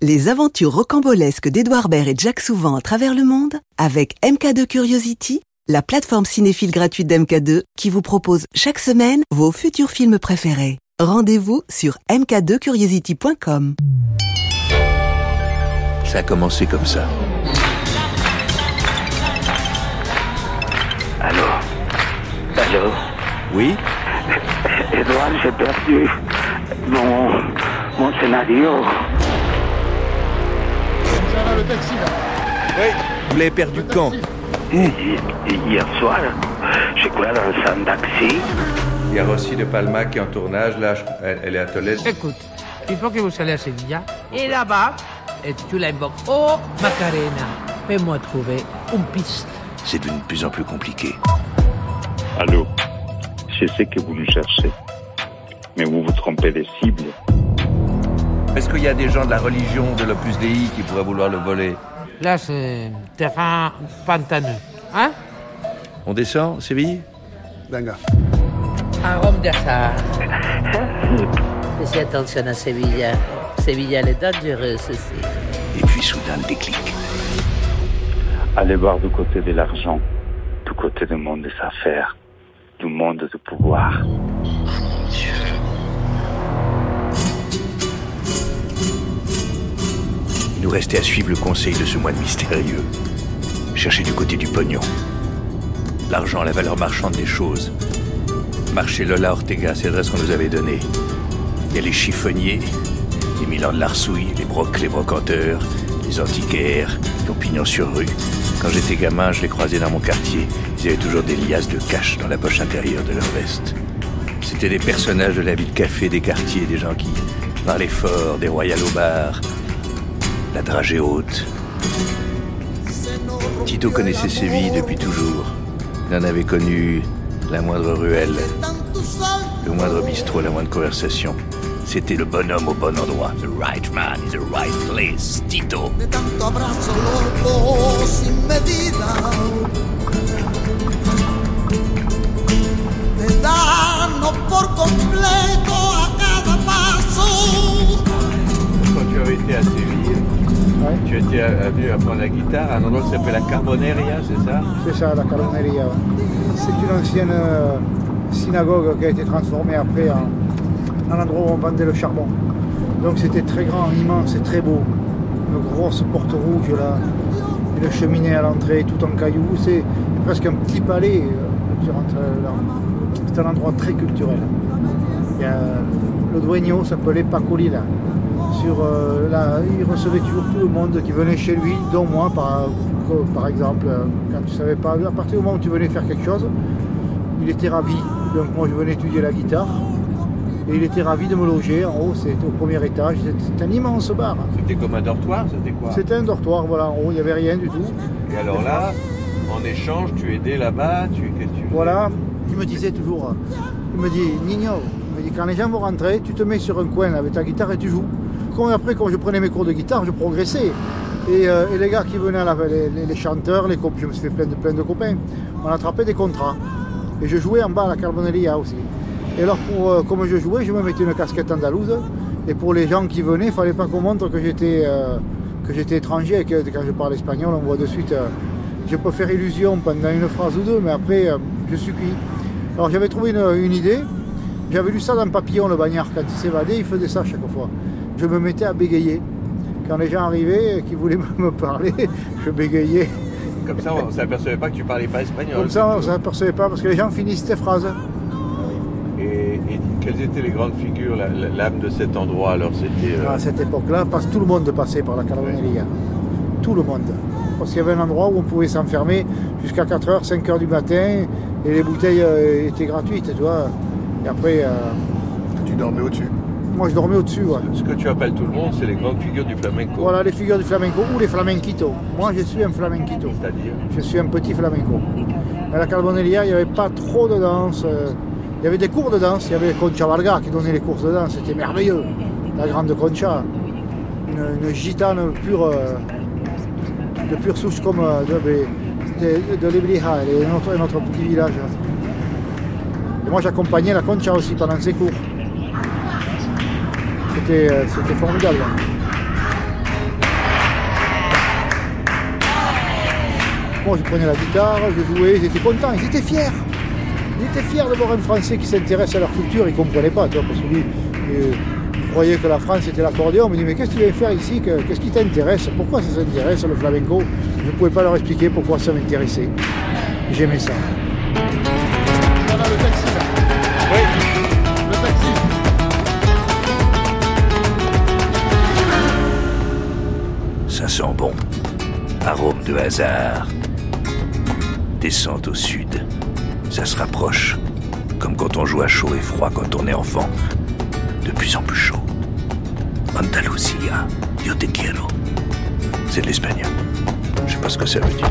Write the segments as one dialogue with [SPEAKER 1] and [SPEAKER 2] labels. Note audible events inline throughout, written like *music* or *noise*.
[SPEAKER 1] Les aventures rocambolesques d'Edouard Baird et Jack Souvent à travers le monde avec MK2 Curiosity, la plateforme cinéphile gratuite d'MK2 qui vous propose chaque semaine vos futurs films préférés. Rendez-vous sur mk2curiosity.com.
[SPEAKER 2] Ça a commencé comme ça.
[SPEAKER 3] Allô? Allô?
[SPEAKER 2] Oui?
[SPEAKER 3] Edouard, j'ai perdu mon, mon scénario.
[SPEAKER 2] Oui. Vous l'avez perdu quand
[SPEAKER 3] Hi- Hier soir, j'ai couru dans un taxi.
[SPEAKER 2] Il y a Rossi de Palma qui est en tournage, là, je- elle, elle est à Tolède.
[SPEAKER 4] Écoute, il faut que vous allez à Sevilla. Et là-bas, et tu l'invoques. Oh, Macarena, fais-moi trouver une piste.
[SPEAKER 2] C'est devenu de plus en plus compliqué.
[SPEAKER 5] Allô, je sais que vous nous cherchez, mais vous vous trompez de cible.
[SPEAKER 2] Est-ce qu'il y a des gens de la religion de l'Opus Dei qui pourraient vouloir le voler
[SPEAKER 4] Là, c'est terrain pantaneux. Hein
[SPEAKER 2] On descend, Séville
[SPEAKER 6] Arôme d'Assar. Fais attention à Sevilla. Sevilla, elle est dangereuse aussi.
[SPEAKER 2] Et puis soudain, le déclic.
[SPEAKER 5] Allez voir du côté de l'argent, du côté du monde des affaires, du monde du pouvoir.
[SPEAKER 2] Il nous restait à suivre le conseil de ce moine mystérieux. Chercher du côté du pognon. L'argent, la valeur marchande des choses. Marché Lola Ortega, c'est l'adresse qu'on nous avait donnée. Il y a les chiffonniers, les Milan de l'Arsouille, les brocs, les brocanteurs, les antiquaires, qui ont pignon sur rue. Quand j'étais gamin, je les croisais dans mon quartier. Ils avaient toujours des liasses de cash dans la poche intérieure de leur veste. C'était des personnages de la vie de café des quartiers, des gens qui parlaient fort, des royales au bar, la dragée haute. Tito connaissait Séville depuis toujours. Il en avait connu la moindre ruelle, le moindre bistrot, la moindre conversation. C'était le bonhomme au bon endroit. The right man in the right place, Tito.
[SPEAKER 7] por completo a cada paso.
[SPEAKER 2] Quand tu avais été à Séville, tu étais venu apprendre la guitare à un endroit qui s'appelle la Carboneria, c'est ça?
[SPEAKER 8] C'est ça, la Carboneria. C'est une ancienne euh, synagogue qui a été transformée après en, en endroit où on vendait le charbon. Donc c'était très grand, immense et très beau. Une grosse porte rouge là, une cheminée à l'entrée, tout en cailloux. C'est presque un petit palais. euh. C'est un endroit très culturel. Il y a le dueño s'appelait Paco Lila. Sur, euh, il recevait toujours tout le monde qui venait chez lui, dont moi par, par exemple, euh, quand tu savais pas, à partir du moment où tu venais faire quelque chose, il était ravi. Donc moi je venais étudier la guitare et il était ravi de me loger. En haut, c'était au premier étage, c'était un immense bar.
[SPEAKER 2] C'était comme un dortoir, c'était quoi?
[SPEAKER 8] C'était un dortoir, voilà, en haut, il n'y avait rien du tout.
[SPEAKER 2] Et alors là, en échange, tu aidais là-bas, tu qu'est-ce que tu
[SPEAKER 8] Voilà, il me disait toujours, il me dit, Nino, il me dit, quand les gens vont rentrer, tu te mets sur un coin avec ta guitare et tu joues. Comme après, quand je prenais mes cours de guitare, je progressais. Et, euh, les gars qui venaient, là, les, les- les chanteurs, les cop- je me suis fait plein de, de copains, on attrapait des contrats. Et je jouais en bas à la Carboneria aussi. Et alors, pour, euh, comme je jouais, je me mettais une casquette andalouse. Et pour les gens qui venaient, il fallait pas qu'on montre que j'étais euh, que j'étais étranger et que quand je parle espagnol, on voit de suite. je peux faire illusion pendant une phrase ou deux, mais après, je suis cuit. Alors j'avais trouvé une, une idée. J'avais lu ça dans Papillon, le bagnard, quand il s'évadait, il faisait ça chaque fois. Je me mettais à bégayer. Quand les gens arrivaient et qui voulaient *laughs* me parler, je bégayais.
[SPEAKER 2] Comme ça, on ne s'apercevait pas que tu parlais pas espagnol.
[SPEAKER 8] Comme ça, on ne s'apercevait pas parce que les gens finissent ces phrases.
[SPEAKER 2] Et, et quelles étaient les grandes figures, l'âme de cet endroit Alors c'était. euh,
[SPEAKER 8] À cette époque-là, tout le monde passait par la Carboneria. Tout le monde. Parce qu'il y avait un endroit où on pouvait s'enfermer jusqu'à 4h, 5h du matin et les bouteilles euh, étaient gratuites, tu vois. Et après, euh,
[SPEAKER 9] Tu dormais au-dessus.
[SPEAKER 8] Moi je dormais au-dessus. ouais.
[SPEAKER 2] Ce que tu appelles tout le monde, c'est les grandes figures du flamenco.
[SPEAKER 8] Voilà les figures du flamenco ou les flamenquitos. Moi je suis un flamenquito.
[SPEAKER 2] C'est-à-dire
[SPEAKER 8] Je suis un petit flamenco. Mais à la Carboneria, il n'y avait pas trop de danse. euh, Il y avait des cours de danse. Il y avait Concha Varga qui donnait les cours de danse. C'était merveilleux. La grande Concha. Une, une gitane pure, euh, de pure souche comme euh, de, de, de notre, notre petit village. Et moi j'accompagnais la Concha aussi pendant ses cours. Euh, c'était, formidable. Moi, je prenais la guitare, je jouais, ils étaient contents, ils étaient fiers. Ils étaient fiers de voir un Français qui s'intéresse à leur culture, ils ne comprenaient pas, tu vois, parce que lui, euh, il croyait que la France était l'accordéon. On me dit, mais qu'est-ce que tu viens faire ici Qu'est-ce qui t'intéresse Pourquoi ça s'intéresse, le flamenco? Je ne pouvais pas leur expliquer pourquoi ça m'intéressait. J'aimais ça.
[SPEAKER 10] Sent bon. Arôme de hasard. Descente au sud. Ça se rapproche. Comme quand on joue à chaud et froid quand on est enfant. De plus en plus chaud. Andalusia, yo te quiero. C'est de l'espagnol. Je sais pas ce que ça veut dire.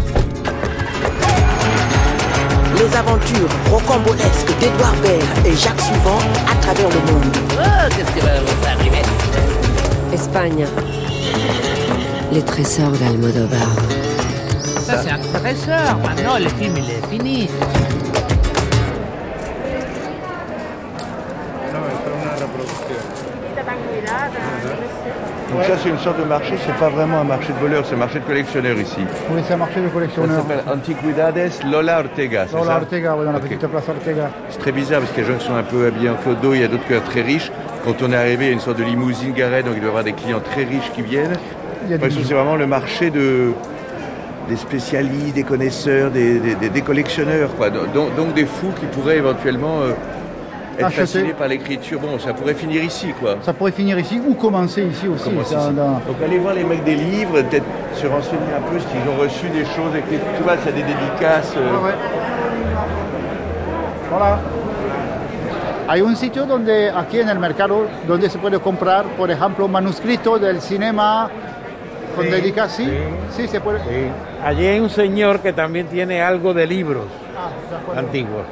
[SPEAKER 11] Les aventures rocambolesques d'Edouard Baird et Jacques Souvent à travers le monde.
[SPEAKER 12] Oh, qu'est-ce qui va vous arriver?
[SPEAKER 1] Espagne. Les trésors d'Almodovar.
[SPEAKER 4] Ça, c'est un trésor. Maintenant, le film, il est fini.
[SPEAKER 10] Donc ça c'est une sorte de marché, c'est pas vraiment un marché de voleurs, c'est un marché de collectionneurs ici.
[SPEAKER 8] Oui, c'est un marché de
[SPEAKER 10] Ça
[SPEAKER 8] collectionneurs.
[SPEAKER 10] s'appelle Antiquidades Lola Ortega, c'est
[SPEAKER 8] Lola
[SPEAKER 10] ça
[SPEAKER 8] Ortega, oui, dans la petite place Ortega.
[SPEAKER 10] C'est très bizarre parce qu'il y a des gens qui sont un peu habillés en clodo, il y a d'autres qui sont très riches. Quand on est arrivé, il y a une sorte de limousine garée, donc il doit y avoir des clients très riches qui viennent.
[SPEAKER 8] Il y a
[SPEAKER 10] Ouais,
[SPEAKER 8] des
[SPEAKER 10] ça, c'est vraiment le marché de, des spécialistes, des connaisseurs, des, des- des- des collectionneurs, quoi. Donc, donc des fous qui pourraient éventuellement euh, être
[SPEAKER 8] Acheter.
[SPEAKER 10] fascinés par l'écriture. Bon, ça pourrait finir ici, quoi.
[SPEAKER 8] Ça pourrait finir ici ou commencer ici aussi.
[SPEAKER 10] Commencer
[SPEAKER 8] ça,
[SPEAKER 10] ici.
[SPEAKER 8] dans-
[SPEAKER 10] Donc allez voir les mecs des livres, peut-être se renseigner un peu, s'ils ont reçu des choses écrites. Tu vois, ça a des dédicaces. euh,
[SPEAKER 8] Ah ouais. Hola. Hay un sitio donde aquí en el mercado donde se puede comprar, por ejemplo, manuscritos del cinema con
[SPEAKER 13] Sí.
[SPEAKER 8] Sí,
[SPEAKER 13] sí.
[SPEAKER 8] sí, se puede.
[SPEAKER 13] Sí. Allí hay un señor que también tiene algo de libros
[SPEAKER 8] Ah,
[SPEAKER 13] antiguos.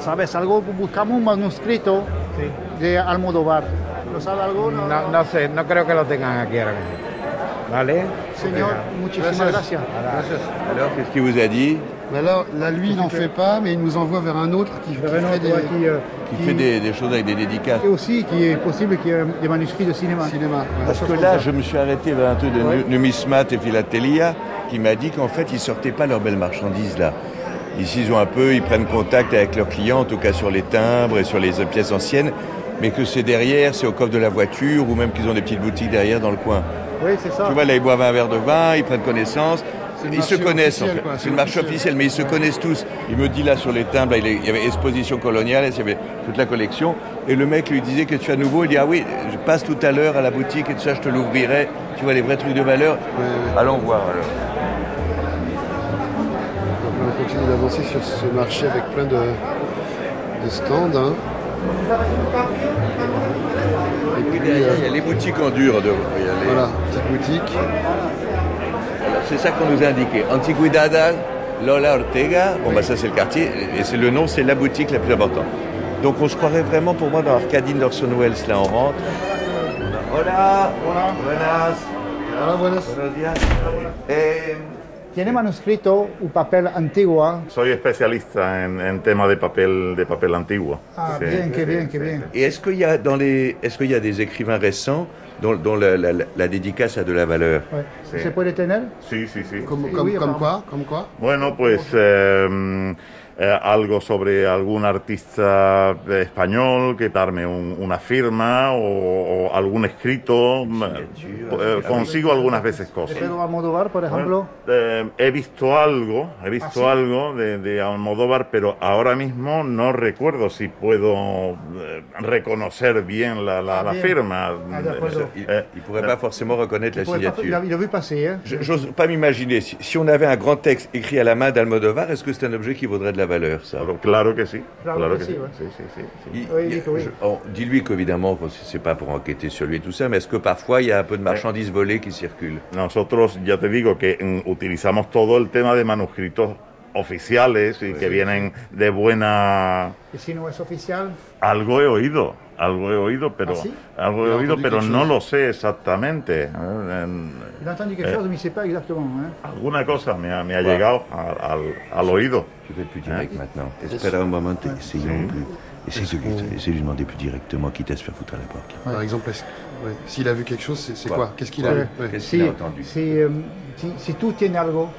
[SPEAKER 8] ¿Sabes algo? Buscamos un manuscrito de Almodóvar. ¿Lo sabe algo? No,
[SPEAKER 13] No, no sé, no creo que lo tengan aquí ahora mismo. ¿Vale?
[SPEAKER 8] Señor, muchísimas gracias.
[SPEAKER 10] Alors, qu'est-ce qu'il vous a dit
[SPEAKER 9] Mais là, là, lui, il n'en fait pas, mais il nous envoie vers un autre qui, qui
[SPEAKER 8] un
[SPEAKER 9] fait des
[SPEAKER 8] ouais, qui, euh,
[SPEAKER 10] Qui fait des, des choses avec des dédicaces.
[SPEAKER 8] Et aussi qu'il est possible qu'il y ait des manuscrits de cinéma.
[SPEAKER 9] cinéma. ouais.
[SPEAKER 10] Parce que là, je me suis arrêté vers un truc de
[SPEAKER 8] Ouais.
[SPEAKER 10] nu- numismat et philatélia qui m'a dit qu'en fait, ils sortaient pas leurs belles marchandises là. Ici, ils ont un peu, ils prennent contact avec leurs clients, en tout cas sur les timbres et sur les euh, pièces anciennes, mais que c'est derrière, c'est au coffre de la voiture, ou même qu'ils ont des petites boutiques derrière dans le coin.
[SPEAKER 8] Oui, c'est ça.
[SPEAKER 10] Tu vois, là, ils boivent un verre de vin, ils prennent connaissance. Ils se connaissent en fait. C'est le marché
[SPEAKER 9] officiel.
[SPEAKER 10] mais ils se connaissent tous. Il me dit là sur les timbres, là, il y avait exposition coloniale, il y avait toute la collection. Et le mec lui disait que tu as nouveau, il dit ah oui, je passe tout à l'heure à la boutique et tout ça, je te l'ouvrirai. Tu vois les vrais trucs de valeur. Allons voir alors.
[SPEAKER 9] Donc on continue d'avancer sur ce marché avec plein de, de stands. hein. Et puis,
[SPEAKER 10] Derrière,
[SPEAKER 9] euh,
[SPEAKER 10] il y a les boutiques en dur. De, les-
[SPEAKER 9] voilà, petite boutique.
[SPEAKER 10] C'est ça qu'on nous a indiqué. Antiquidada, Lola Ortega. Bon bah ça c'est le quartier et c'est le nom, c'est la boutique la plus importante. Donc on se croirait vraiment pour moi dans Arcadine d'Orson Welles. Là on rentre. Hola.
[SPEAKER 8] Hola.
[SPEAKER 10] Buenas.
[SPEAKER 9] Hola, buenas.
[SPEAKER 10] Buenos días. Eh,
[SPEAKER 8] ¿Tiene manuscrito un papel antiguo?
[SPEAKER 14] Soy especialista en, en tema de papel, de papel antiguo.
[SPEAKER 8] Ah,
[SPEAKER 14] Sí.
[SPEAKER 8] bien, qué bien, qué bien.
[SPEAKER 10] Et est-ce qu'il y a dans les, est-ce qu'il y a des écrivains récents dont, dont la, la- la- la dédicace a de la valeur?
[SPEAKER 8] Ouais.
[SPEAKER 14] Sí.
[SPEAKER 8] ¿Se puede tener?
[SPEAKER 14] Sí, sí,
[SPEAKER 9] quoi Comme quoi
[SPEAKER 14] Bueno, pues eh, eh, algo sobre algún artista español que darme un- una firma o, o algún escrito. eh, consigo algunas veces
[SPEAKER 8] ¿De
[SPEAKER 14] cosas.
[SPEAKER 8] Pedro Almodóvar, por ejemplo?
[SPEAKER 14] Eh, he visto algo, he visto
[SPEAKER 8] ¿Ah, sí?
[SPEAKER 14] algo de, de Almodóvar, pero ahora mismo no recuerdo si puedo eh, reconocer bien la, la-
[SPEAKER 8] Ah,
[SPEAKER 14] la
[SPEAKER 8] bien.
[SPEAKER 14] firma.
[SPEAKER 8] Ah.
[SPEAKER 10] Il
[SPEAKER 14] Eh,
[SPEAKER 10] ne pourrait pas forcément reconnaître la
[SPEAKER 8] pourrait pas- il, a,
[SPEAKER 10] signature.
[SPEAKER 8] il a vu passer. Hein?
[SPEAKER 10] Je- J'ose pas m'imaginer. Si, si on avait un grand texte écrit à la main d'Almodovar, est-ce que c'est un objet qui vaudrait de la valeur, ça
[SPEAKER 14] Claro, claro que sí.
[SPEAKER 8] Claro
[SPEAKER 14] Claro,
[SPEAKER 8] que
[SPEAKER 14] que,
[SPEAKER 8] sí,
[SPEAKER 14] sí.
[SPEAKER 8] ouais.
[SPEAKER 14] Sí, sí, sí, sí.
[SPEAKER 10] Il-
[SPEAKER 8] Oui,
[SPEAKER 10] il-
[SPEAKER 8] dit que oui.
[SPEAKER 10] je- Dis-lui qu'évidemment, c'est pas pour enquêter sur lui et tout ça, mais est-ce que parfois il y a un peu de marchandises volées qui circulent?
[SPEAKER 14] Nosotros ya te digo que mm, utilizamos todo el tema de manuscritos oficiales y que vienen de buena...
[SPEAKER 8] Y si no es oficial,
[SPEAKER 14] Algo he oído, algo he oído, pero
[SPEAKER 8] ¿Ah, sí?
[SPEAKER 14] algo he oído, pero no
[SPEAKER 9] chose.
[SPEAKER 14] lo sé exactamente. ¿eh? En-
[SPEAKER 8] il a entendu quelque
[SPEAKER 14] Eh.
[SPEAKER 8] chose, mais il ne sait pas exactement. Hein?
[SPEAKER 14] alguna cosa me ha, me ha
[SPEAKER 10] Ouais.
[SPEAKER 14] llegado al, al- al oído.
[SPEAKER 10] Je vais être plus direct maintenant. Espera un moment, essayons plus. Essaye de, lui, essaye de lui demander plus directement, quitte à se faire foutre à la porte.
[SPEAKER 9] Par exemple, ouais, s'il a vu quelque chose, c'est c'est
[SPEAKER 10] Quoi
[SPEAKER 9] Qu'est-ce qu'il a
[SPEAKER 8] Ouais.
[SPEAKER 9] vu? Ouais.
[SPEAKER 10] Qu'est-ce
[SPEAKER 8] Si,
[SPEAKER 10] qu'il a entendu?
[SPEAKER 8] tú tienes algo,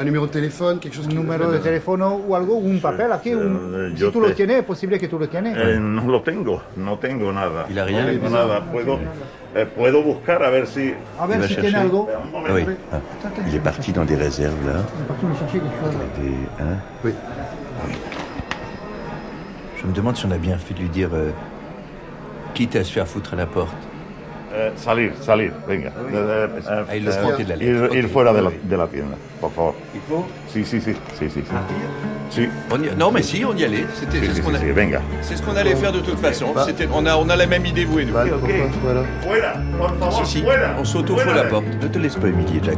[SPEAKER 9] Un numéro de téléphone, quelque chose
[SPEAKER 8] un
[SPEAKER 9] qui
[SPEAKER 8] número de teléfono o algo, un papel aquí. un- si tú lo tienes, es posible que tú lo tienes.
[SPEAKER 14] Eh, no lo tengo, no tengo nada.
[SPEAKER 2] Il a rien
[SPEAKER 14] No tengo nada. Puedo, eh, puedo buscar a ver si.
[SPEAKER 8] A ver
[SPEAKER 2] Il
[SPEAKER 8] si tiene algo.
[SPEAKER 2] Ah oui. Ah. Il est parti dans des réserves là.
[SPEAKER 8] On est parti me chercher quelque chose.
[SPEAKER 2] Des- hein
[SPEAKER 9] Oui.
[SPEAKER 2] Je me demande si on a bien fait de lui dire, euh, quitte à se faire foutre à la porte.
[SPEAKER 14] Eh, salir, salir, venga. Eh, eh,
[SPEAKER 2] Ah,
[SPEAKER 14] eh,
[SPEAKER 2] prend de la
[SPEAKER 14] ir,
[SPEAKER 2] lettre.
[SPEAKER 14] ir
[SPEAKER 2] Ok.
[SPEAKER 14] fuera de la, de la tienda, por favor.
[SPEAKER 2] Il faut
[SPEAKER 14] Sí, sí, sí, sí, sí. sí. Sí,
[SPEAKER 2] On y- Non mais si, on y allait. C'était
[SPEAKER 14] sí,
[SPEAKER 2] c'est
[SPEAKER 14] sí,
[SPEAKER 2] ce qu'on
[SPEAKER 14] sí,
[SPEAKER 2] a-
[SPEAKER 14] venga.
[SPEAKER 2] c'est ce qu'on allait faire de toute façon.
[SPEAKER 9] Bah.
[SPEAKER 2] On, a, on a la même idée, vous et nous.
[SPEAKER 9] Bah, pourquoi Voilà.
[SPEAKER 14] Fuera, por favor,
[SPEAKER 2] Si, si,
[SPEAKER 14] fuera.
[SPEAKER 2] on saute au la porte. Ne te laisse pas humilier, Jack.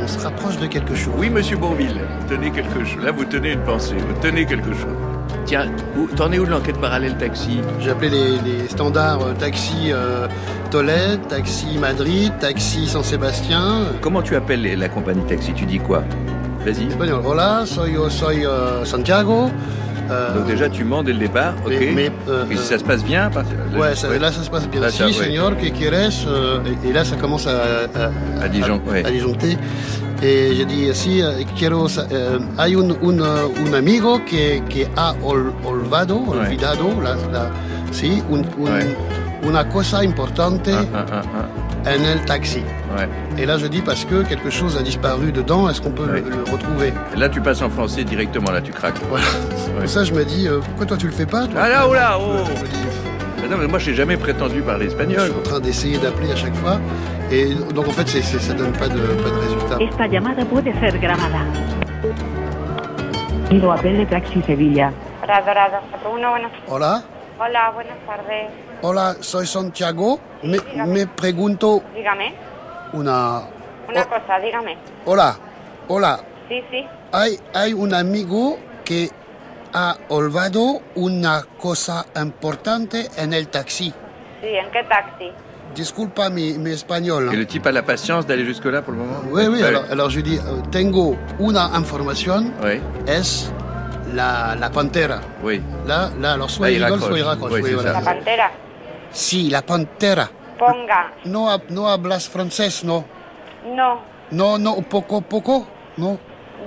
[SPEAKER 9] On se rapproche de quelque chose.
[SPEAKER 2] Oui, monsieur Bourville, tenez quelque chose. Là, vous tenez une pensée, vous tenez quelque chose. Tiens, t'en es où de l'enquête parallèle taxi
[SPEAKER 9] J'ai appelé les, les standards euh, taxi euh, Tolède, taxi Madrid, taxi San Sébastien.
[SPEAKER 2] Comment tu appelles les- la compagnie taxi? Tu dis quoi? Vas-y.
[SPEAKER 9] Espagnol. Hola, soy, soy euh, Santiago. Euh,
[SPEAKER 2] Donc déjà, tu mens dès le départ, ok
[SPEAKER 9] Mais- mais, euh,
[SPEAKER 2] Et si ça se passe bien? Parce que-
[SPEAKER 9] Ouais, ça- là ça se passe bien.
[SPEAKER 2] Là,
[SPEAKER 9] si,
[SPEAKER 2] ça, ouais.
[SPEAKER 9] señor, que quieres euh, et, et là ça commence à, à,
[SPEAKER 2] À disjon- ouais.
[SPEAKER 9] à disjoncter. Et j'ai dit, si, eh, quiero, sa- eh, hay un, un, eh, un amigo que, que ha ol- olvado,
[SPEAKER 2] Ouais.
[SPEAKER 9] olvidado, la, la- sí, un-
[SPEAKER 2] Ouais.
[SPEAKER 9] una cosa importante
[SPEAKER 2] un, un, un.
[SPEAKER 9] en el taxi.
[SPEAKER 2] Ouais.
[SPEAKER 9] Et là je dis parce que quelque chose a disparu dedans, est-ce qu'on peut
[SPEAKER 2] Ouais.
[SPEAKER 9] le, le retrouver?
[SPEAKER 2] Et Là, tu passes en français directement, là, tu craques.
[SPEAKER 9] Voilà.
[SPEAKER 2] Ouais.
[SPEAKER 9] Pour ça je me dis, euh, pourquoi toi tu le fais pas toi?
[SPEAKER 2] Ah là, oh là, oh
[SPEAKER 9] Je me dis,
[SPEAKER 2] Ah Non, mais moi, j'ai jamais prétendu parler
[SPEAKER 9] je
[SPEAKER 2] espagnol.
[SPEAKER 9] suis en train d'essayer d'appeler à chaque fois. Et donc en fait c'est, c'est- ça donne pas de, pas de résultat.
[SPEAKER 15] Esta llamada puede ser grabada. Papel de Taxi Sevilla.
[SPEAKER 9] Hola.
[SPEAKER 16] Hola, buenas tardes.
[SPEAKER 9] Hola, soy Santiago. Me, me pregunto
[SPEAKER 16] Dígame.
[SPEAKER 9] una...
[SPEAKER 16] Una cosa, dígame.
[SPEAKER 9] Hola, hola.
[SPEAKER 16] Sí, sí.
[SPEAKER 9] Hay, hay un amigo que ha olvidado una cosa importante en el taxi.
[SPEAKER 16] Sí, ¿en qué taxi?
[SPEAKER 9] Disculpa mi, mi español.
[SPEAKER 2] Et le type a la patience d'aller jusque-là pour le moment
[SPEAKER 9] Oui, oui, alors, alors je dis, tengo una información,
[SPEAKER 2] Oui,
[SPEAKER 9] es la, la pantera.
[SPEAKER 2] oui.
[SPEAKER 9] Là, là, alors soit
[SPEAKER 2] Là,
[SPEAKER 9] il
[SPEAKER 2] il
[SPEAKER 9] rigole,
[SPEAKER 2] raccroche.
[SPEAKER 9] soit il raccroche.
[SPEAKER 2] Oui,
[SPEAKER 9] oui,
[SPEAKER 2] c'est
[SPEAKER 9] voilà.
[SPEAKER 16] La pantera.
[SPEAKER 9] Si, la pantera.
[SPEAKER 16] Ponga.
[SPEAKER 9] No, no hablas francés, no.
[SPEAKER 16] No.
[SPEAKER 9] No, no, poco, poco, no.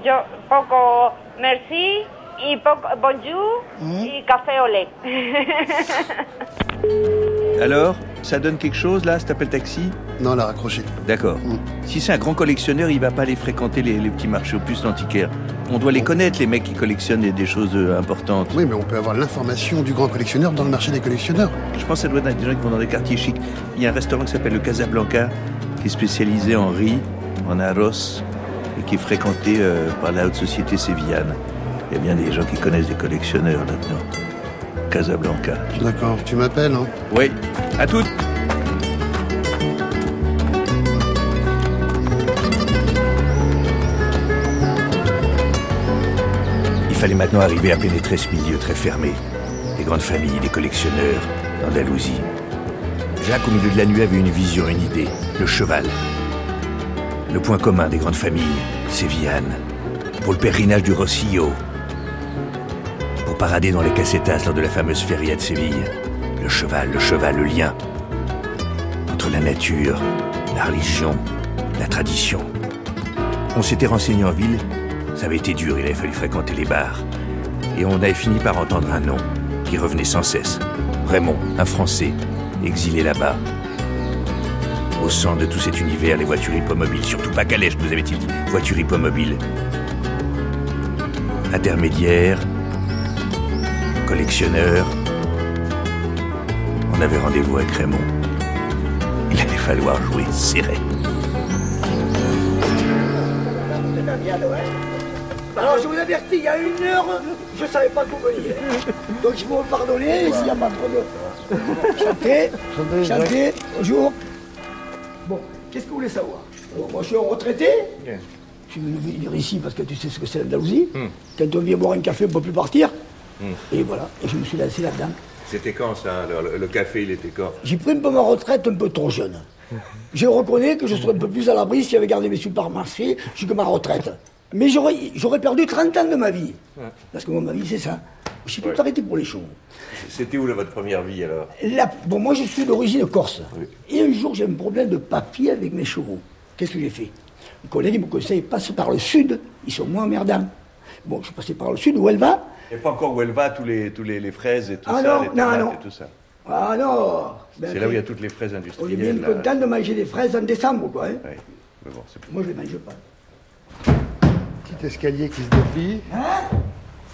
[SPEAKER 16] Yo poco merci y poco bonjour y café au lait. *laughs*
[SPEAKER 2] Alors, ça donne quelque chose, là, cet appel taxi?
[SPEAKER 9] Non, elle a raccroché.
[SPEAKER 2] D'accord. Si c'est un grand collectionneur, il va pas aller fréquenter les, les petits marchés aux puces d'antiquaires. On doit les connaître, les mecs qui collectionnent des, des choses euh, importantes.
[SPEAKER 9] Oui, mais on peut avoir l'information du grand collectionneur dans le marché des collectionneurs.
[SPEAKER 2] Je pense que ça doit être des gens qui vont dans des quartiers chics. Il y a un restaurant qui s'appelle le Casablanca, qui est spécialisé en riz, en arroz, et qui est fréquenté euh, par la haute société sévillane. Il y a bien des gens qui connaissent des collectionneurs là-dedans. Casablanca.
[SPEAKER 9] D'accord, tu m'appelles, hein
[SPEAKER 2] Oui, à toutes Il fallait maintenant arriver à pénétrer ce milieu très fermé. Des grandes familles, des collectionneurs, d'Andalousie. Jacques, au milieu de la nuit, avait une vision, une idée. Le cheval. Le point commun des grandes familles, sévillanes. Pour le pèlerinage du Rossillo. Pour parader dans les casetas lors de la fameuse feria de Séville. Le cheval, le cheval, le lien. Entre la nature, la religion, la tradition. On s'était renseigné en ville. Ça avait été dur, il avait fallu fréquenter les bars. Et on avait fini par entendre un nom qui revenait sans cesse. Raymond, un Français, exilé là-bas. Au centre de tout cet univers, les voitures hippomobiles, surtout pas calèche, nous avait-il dit, voitures hippomobiles. Intermédiaire, collectionneur. On avait rendez-vous avec Raymond. Il allait falloir jouer serré.
[SPEAKER 17] Alors je vous avertis, il y a une heure, je ne savais pas que vous veniez. Donc il faut me pardonner s'il n'y a pas trop de... Chanter, chanter, bonjour. Bon, qu'est-ce que vous voulez savoir? Alors, Moi je suis un retraité. Je suis venu venir ici parce que tu sais ce que c'est l'Andalousie. Quand on vient boire un café, on ne peut plus partir. Et voilà, et je me suis lancé là-dedans.
[SPEAKER 2] C'était quand ça alors, le, le café, il était quand?
[SPEAKER 17] J'ai pris un peu ma retraite un peu trop jeune. Je reconnais que je serais un peu plus à l'abri si j'avais gardé mes supermarchés jusqu'à ma retraite. Mais j'aurais perdu 30 ans de ma vie. Parce que moi, ma vie, c'est ça. Je suis tout arrêté pour les choses.
[SPEAKER 2] C'était où là, votre première vie alors?
[SPEAKER 17] Bon, moi, je suis d'origine corse. Et un jour, j'ai un problème de papier avec mes chevaux. Qu'est-ce que j'ai fait? Les collègues me conseillent, passe par le sud, ils sont moins emmerdants. Bon, je suis passé par le sud, où elle va?
[SPEAKER 2] Et pas encore où elle va, tous les, tous les, les fraises et tout
[SPEAKER 17] Ah
[SPEAKER 2] ça,
[SPEAKER 17] non,
[SPEAKER 2] les
[SPEAKER 17] non,
[SPEAKER 2] tomates
[SPEAKER 17] non.
[SPEAKER 2] et tout ça.
[SPEAKER 17] Ah non Ben,
[SPEAKER 2] C'est là où il y a toutes les fraises
[SPEAKER 17] On est
[SPEAKER 2] industrielles.
[SPEAKER 17] bien
[SPEAKER 2] là.
[SPEAKER 17] content de manger des fraises en décembre, quoi. hein.
[SPEAKER 2] Mais bon, c'est-
[SPEAKER 17] Moi, je les mange pas.
[SPEAKER 18] Petit escalier qui se déplie.
[SPEAKER 17] Hein?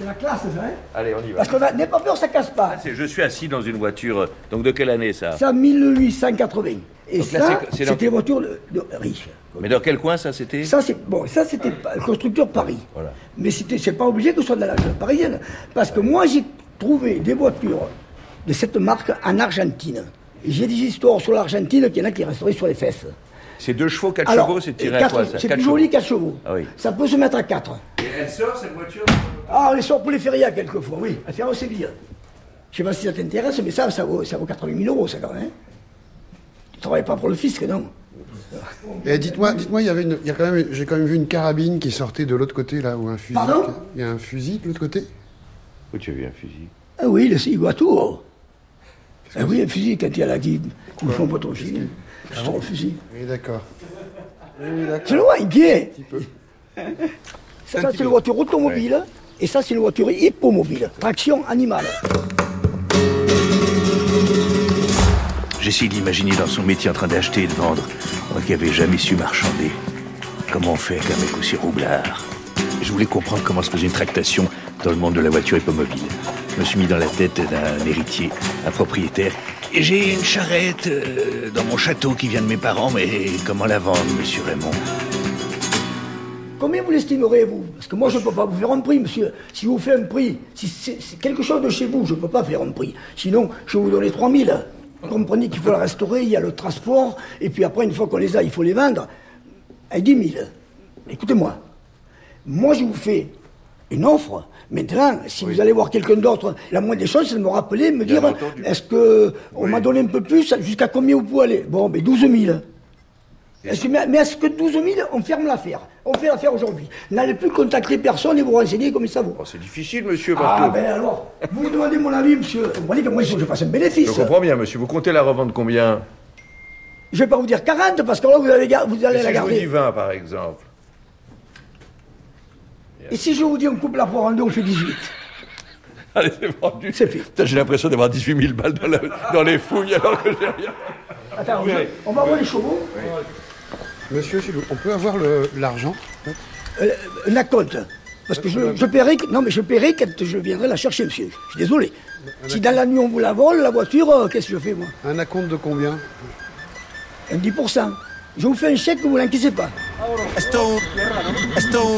[SPEAKER 17] C'est la classe, ça, hein
[SPEAKER 2] Allez, on y va.
[SPEAKER 17] Parce qu'on a, n'aie pas peur, ça casse pas.
[SPEAKER 2] C'est- Je suis assis dans une voiture. euh, Donc de quelle année ça
[SPEAKER 17] Ça, 1880. Et
[SPEAKER 2] Donc
[SPEAKER 17] ça, c'était des voitures de, de riches.
[SPEAKER 2] Mais dans quel coin ça c'était
[SPEAKER 17] Ça, c'est bon, ça, c'était pas- le constructeur Paris.
[SPEAKER 2] Voilà.
[SPEAKER 17] Mais c'était, c'est pas obligé que ce soit de la région parisienne. Parce que moi, j'ai trouvé des voitures de cette marque en Argentine. J'ai des histoires sur l'Argentine qu'il y en a qui resteraient sur les fesses.
[SPEAKER 2] C'est deux chevaux, quatre
[SPEAKER 17] Alors,
[SPEAKER 2] chevaux, c'est tiré à
[SPEAKER 17] quatre-
[SPEAKER 2] quoi ça
[SPEAKER 17] C'est
[SPEAKER 2] Quatre
[SPEAKER 17] plus joli
[SPEAKER 2] chevaux.
[SPEAKER 17] 4 chevaux.
[SPEAKER 2] Ah oui.
[SPEAKER 17] Ça peut se mettre à 4.
[SPEAKER 2] Et elle sort cette voiture
[SPEAKER 17] Ah, on les sort pour les férias quelquefois, oui. À faire au Séville. Je sais pas si ça t'intéresse, mais ça, ça vaut, ça vaut 80 000 euros, ça quand même. hein. Tu travailles pas pour le fisc, non
[SPEAKER 9] Et dites-moi, dites-moi, il y avait une, il y a quand même, j'ai quand même vu une carabine qui sortait de l'autre côté là, ou un fusil.
[SPEAKER 17] Pardon?
[SPEAKER 9] Il y a un fusil de l'autre côté?
[SPEAKER 2] Où tu as vu un fusil?
[SPEAKER 17] Ah oui, le Iguatour. Ah oui, un fusil, quand il y a qui qui me font pas ton fusil. Je sors le fusil.
[SPEAKER 9] Oui, d'accord. Oui, d'accord.
[SPEAKER 17] C'est loin, bien.
[SPEAKER 9] peu.
[SPEAKER 17] Ça, c'est une voiture automobile, et ça, c'est une voiture hippomobile. Traction animale.
[SPEAKER 2] J'essaie d'imaginer dans son métier en train d'acheter et de vendre. Moi qui n'avais jamais su marchander. Comment on fait avec un mec aussi roublard? Je voulais comprendre comment se faisait une tractation dans le monde de la voiture hippomobile. Je me suis mis dans la tête d'un héritier, un propriétaire. J'ai une charrette euh, dans mon château qui vient de mes parents, mais comment la vendre, monsieur Raymond?
[SPEAKER 17] Combien vous l'estimerez, vous? Parce que moi, je ne peux pas vous faire un prix, monsieur. Si vous faites un prix, si c'est c'est quelque chose de chez vous, je ne peux pas faire un prix. Sinon, je vais vous donner 3000. Vous comprenez qu'il faut la restaurer, il y a le transport, et puis après, une fois qu'on les a, il faut les vendre. À 10 000. Écoutez-moi. Moi, je vous fais une offre. Maintenant, si vous allez voir quelqu'un d'autre, la moindre des choses, c'est de me rappeler, me dire, est-ce que on m'a donné un peu plus, jusqu'à combien vous pouvez aller? Bon, ben 12 000. Est-ce que- mais est-ce que 12 000, on ferme l'affaire? On fait l'affaire aujourd'hui. N'allez plus contacter personne et vous renseigner comme ça vaut.
[SPEAKER 2] C'est difficile, monsieur
[SPEAKER 17] Ah, ben alors, vous me demandez mon avis, monsieur. Vous voyez que moi, il faut que je fasse un bénéfice.
[SPEAKER 10] Je comprends bien, monsieur. Vous comptez la revendre combien?
[SPEAKER 17] Je vais pas vous dire 40, parce que là, vous allez, vous la
[SPEAKER 10] si je vous
[SPEAKER 17] garder.
[SPEAKER 10] dis 20, par exemple?
[SPEAKER 17] Et si je vous dis on coupe la poire en deux, on fait 18. *laughs*
[SPEAKER 10] Allez, c'est vendu.
[SPEAKER 17] C'est fait.
[SPEAKER 10] Putain, J'ai l'impression d'avoir 18 000 balles dans, la- dans les fouilles alors que j'ai rien.
[SPEAKER 17] Attends, on va voir les chevaux.
[SPEAKER 9] Monsieur, s'il vous- on peut avoir le- l'argent
[SPEAKER 17] Euh, un acompte. Parce que je, je paierai, que- non mais je paierai quand je viendrai la chercher, monsieur. Je suis désolé. Si dans la nuit on vous la vole, la voiture, euh, qu'est-ce que je fais, moi
[SPEAKER 9] Un acompte de combien
[SPEAKER 17] Un 10%. Je vous fais un chèque, vous l'inquiétez pas.
[SPEAKER 19] Esto, un-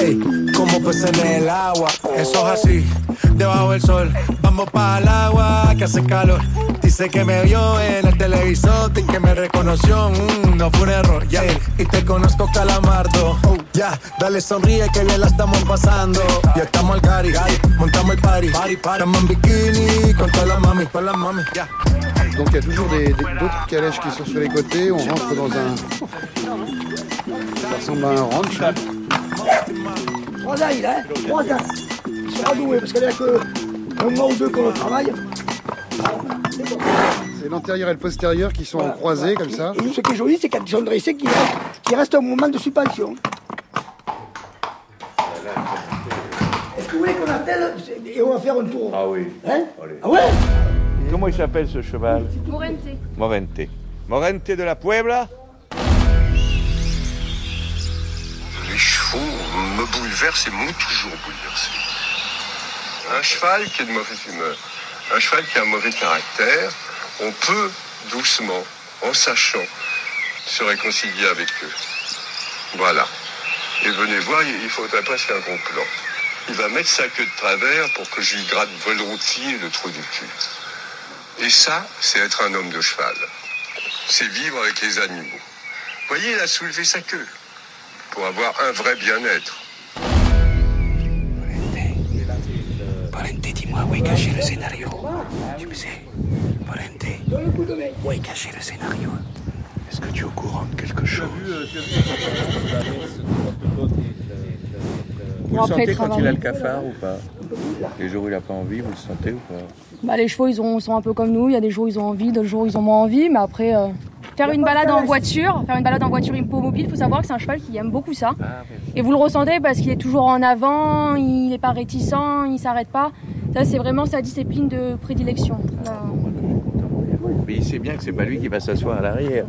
[SPEAKER 19] Ey, como peces en el agua. Eso es así, debajo del sol. Vamos para el agua que hace calor. Dice que me vio en el televisor y que me reconoció. Mm, no fue un error, ya. Y te conozco, calamardo. Oh, ya, dale sonríe que bien la estamos pasando. Ya estamos al gari, montamos el party. party, Estamos en bikini con todas las mami, con las mami, ya.
[SPEAKER 9] Donc il y a toujours des- des- d'autres calèches qui sont sur les côtés. On rentre dans un. Ça ressemble à un ranch. hein.
[SPEAKER 17] Trois ans, il a, hein Trois ans. Il sera doué, parce qu'il n'y a que un mois ou deux qu'on le travaille.
[SPEAKER 9] C'est l'antérieur et le postérieur qui sont en croisés comme ça.
[SPEAKER 17] Et ce qui est joli, c'est quand ils sont dressés, qu'il reste, qu'il reste un moment de suspension. Est-ce que vous voulez qu'on attelle et on va faire un tour?
[SPEAKER 2] Ah oui.
[SPEAKER 17] Hein? Ah ouais?
[SPEAKER 2] Comment il s'appelle ce cheval?
[SPEAKER 20] Morente.
[SPEAKER 2] Morente. Morente de la Puebla
[SPEAKER 21] Les chevaux me bouleversent et m'ont toujours bouleversé. Un cheval qui est de mauvaise humeur, un cheval qui a un mauvais caractère, on peut doucement, en sachant, se réconcilier avec eux. Voilà. Et venez voir, il faudrait pas faire un gros plan. Il va mettre sa queue de travers pour que je lui gratte volontiers le trou du cul. Et ça, c'est être un homme de cheval. C'est vivre avec les animaux. Voyez, il a soulevé sa queue pour avoir un vrai bien-être.
[SPEAKER 2] Où est caché le scénario Tu me sais, où est caché le scénario Est-ce que tu es au courant de quelque chose?
[SPEAKER 10] Vous le sentez quand il a le cafard ou pas? Les jours où il n'a pas envie, vous le sentez ou pas?
[SPEAKER 20] Bah, les chevaux, ils ont- sont un peu comme nous. Il y a des jours où ils ont envie, d'autres jours où ils ont moins envie. Mais après, euh, faire une balade en voiture, faire une balade en voiture hippomobile, il faut savoir que c'est un cheval qui aime beaucoup ça. Et vous le ressentez parce qu'il est toujours en avant, il n'est pas réticent, il s'arrête pas. Ça, c'est vraiment sa discipline de prédilection. Là,
[SPEAKER 10] Mais il sait bien que c'est pas lui qui va s'asseoir à l'arrière.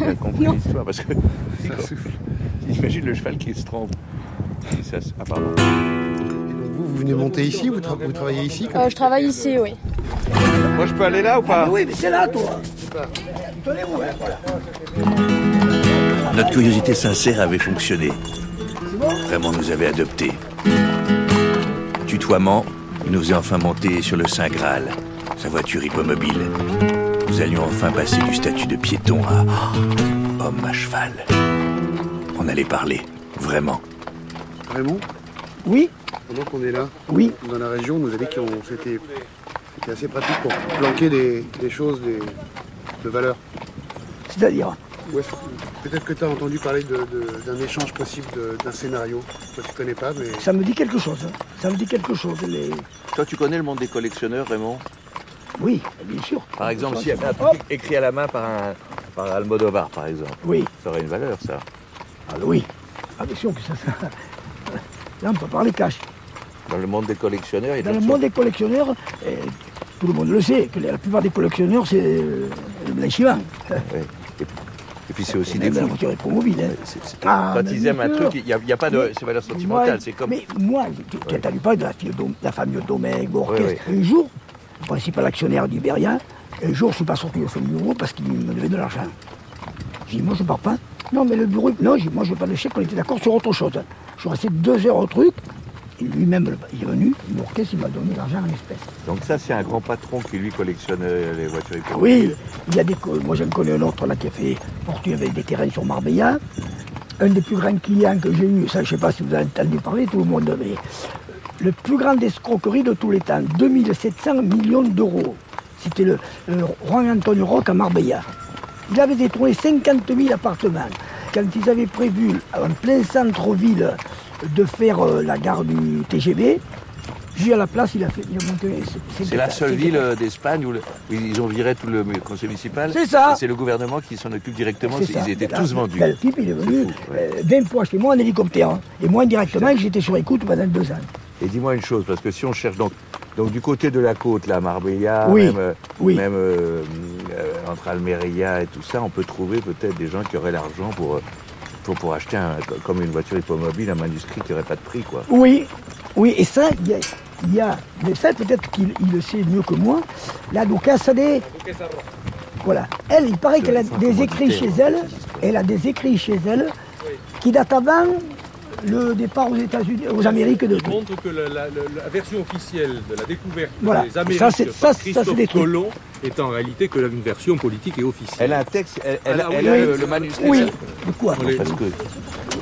[SPEAKER 10] Il a compris *laughs* l'histoire parce que ça souffle. Imagine le cheval qui se trompe. Ça, se- ah, pardon.
[SPEAKER 9] Vous, vous venez monter ici vous, tra- vous travaillez ici
[SPEAKER 20] Euh, je travaille ici, oui.
[SPEAKER 10] Moi, je peux aller là ou pas?
[SPEAKER 17] Oui, mais c'est là, toi. Tenez-vous, hein, voilà.
[SPEAKER 2] Notre curiosité sincère avait fonctionné. Vraiment nous avait adoptés. Tutoiement, il nous faisait enfin monter sur le Saint Graal, sa voiture hippomobile. Nous allions enfin passer du statut de piéton à oh, homme à cheval. On allait parler, vraiment.
[SPEAKER 9] Raymond
[SPEAKER 17] Oui
[SPEAKER 9] Pendant qu'on est là,
[SPEAKER 17] Oui.
[SPEAKER 9] dans la région, vous avez dit que c'était c'était assez pratique pour planquer des, des choses des- de valeur.
[SPEAKER 17] C'est-à-dire
[SPEAKER 9] Peut-être que tu as entendu parler d'un échange possible d'un scénario. Toi, tu connais pas, mais.
[SPEAKER 17] Ça me dit quelque chose. hein. Ça me dit quelque chose. les-
[SPEAKER 10] Toi, tu connais le monde des collectionneurs, Raymond?
[SPEAKER 17] Oui, bien sûr.
[SPEAKER 10] Par exemple, s'il y avait un truc écrit à la main par, un, par Almodovar, par exemple.
[SPEAKER 17] Oui.
[SPEAKER 10] Ça aurait une valeur, ça.
[SPEAKER 17] Ah, oui. Ah, bien sûr que ça. ça- Là, on peut parler cash.
[SPEAKER 10] Dans le monde des collectionneurs, il y a
[SPEAKER 17] Dans le monde des collectionneurs, eh, tout le monde le sait, que la plupart des collectionneurs, c'est euh, le blanchiment.
[SPEAKER 10] choses. Et, puis c'est aussi des fous.
[SPEAKER 17] voiture. Hein.
[SPEAKER 10] C'est- c'est-
[SPEAKER 17] Ah,
[SPEAKER 10] Quand
[SPEAKER 17] mais
[SPEAKER 10] ils aiment un
[SPEAKER 17] sûr.
[SPEAKER 10] truc, il n'y a, il y a pas de
[SPEAKER 17] Mais
[SPEAKER 10] c'est valeur sentimentale.
[SPEAKER 17] moi,
[SPEAKER 10] C'est comme.
[SPEAKER 17] Mais moi, tu tu as entendu parler de la, fille Dom- la famille Bourquet.
[SPEAKER 10] Oui,
[SPEAKER 17] Un jour, principal actionnaire d'Iberia, un jour, je ne suis pas sorti de son bureau parce qu'il me devait de l'argent. J'ai dit, moi, je ne pars pas. Non, mais le bureau, non, j'ai dit, moi, je ne veux pas de chèque, on était d'accord sur autre chose. Je suis resté deux heures au truc, lui-même, il est venu, Bourquet, il m'a donné l'argent en espèces.
[SPEAKER 10] Donc ça, c'est un grand patron qui lui collectionne euh, les voitures
[SPEAKER 17] Oui,
[SPEAKER 10] hippomobiles.
[SPEAKER 17] il y a des, moi j'en connais un autre là qui a fait fortune avec des terrains sur Marbella. Un des plus grands clients que j'ai eu, ça je ne sais pas si vous avez entendu parler, tout le monde, mais le plus grand escroquerie de tous les temps, 2700 millions d'euros. C'était le, le Juan Antonio Roque à Marbella. Il avait détourné 50 000 appartements. Quand ils avaient prévu, en plein centre-ville, de faire euh, la gare du TGV, lui à la place, il a, fait.
[SPEAKER 10] C'est la seule ville euh, d'Espagne où, le- où ils ont viré tout le conseil municipal.
[SPEAKER 17] C'est ça.
[SPEAKER 10] C'est le gouvernement qui s'en occupe directement. Ils étaient
[SPEAKER 17] Là,
[SPEAKER 10] tous vendus.
[SPEAKER 17] là, le type, il est venu euh, 20 fois chez moi en hélicoptère. hein. Et moi, indirectement, j'étais sur écoute pendant deux ans.
[SPEAKER 10] Et dis-moi une chose, parce que si on cherche donc, donc du côté de la côte, là, Marbella,
[SPEAKER 17] Oui,
[SPEAKER 10] même, euh,
[SPEAKER 17] oui.
[SPEAKER 10] même euh, euh, entre Almeria et tout ça, on peut trouver peut-être des gens qui auraient l'argent pour, euh, pour, pour acheter un, comme une voiture hippomobile, un manuscrit qui n'aurait pas de prix, quoi.
[SPEAKER 17] Oui, oui, et ça, il y a, il y a mais ça, peut-être qu'il il le sait mieux que moi, la Ducassa de... Voilà. Elle, il paraît qu'elle a des écrits chez elle, elle a des écrits chez elle qui datent avant le départ aux États-Unis, aux Amériques de
[SPEAKER 22] montre que la, la- la- la version officielle de la découverte
[SPEAKER 17] Voilà.
[SPEAKER 22] des Amériques
[SPEAKER 17] Ça, c'est- ça,
[SPEAKER 22] par
[SPEAKER 17] ça, c'est
[SPEAKER 22] Christophe
[SPEAKER 17] des trucs.
[SPEAKER 22] Colomb est en réalité que une version politique et officielle.
[SPEAKER 10] Elle a un texte, elle, elle-
[SPEAKER 22] Ah,
[SPEAKER 10] elle
[SPEAKER 22] oui.
[SPEAKER 10] a le, le manuscrit.
[SPEAKER 22] Oui.
[SPEAKER 10] ça.
[SPEAKER 17] De quoi
[SPEAKER 10] Non, Parce que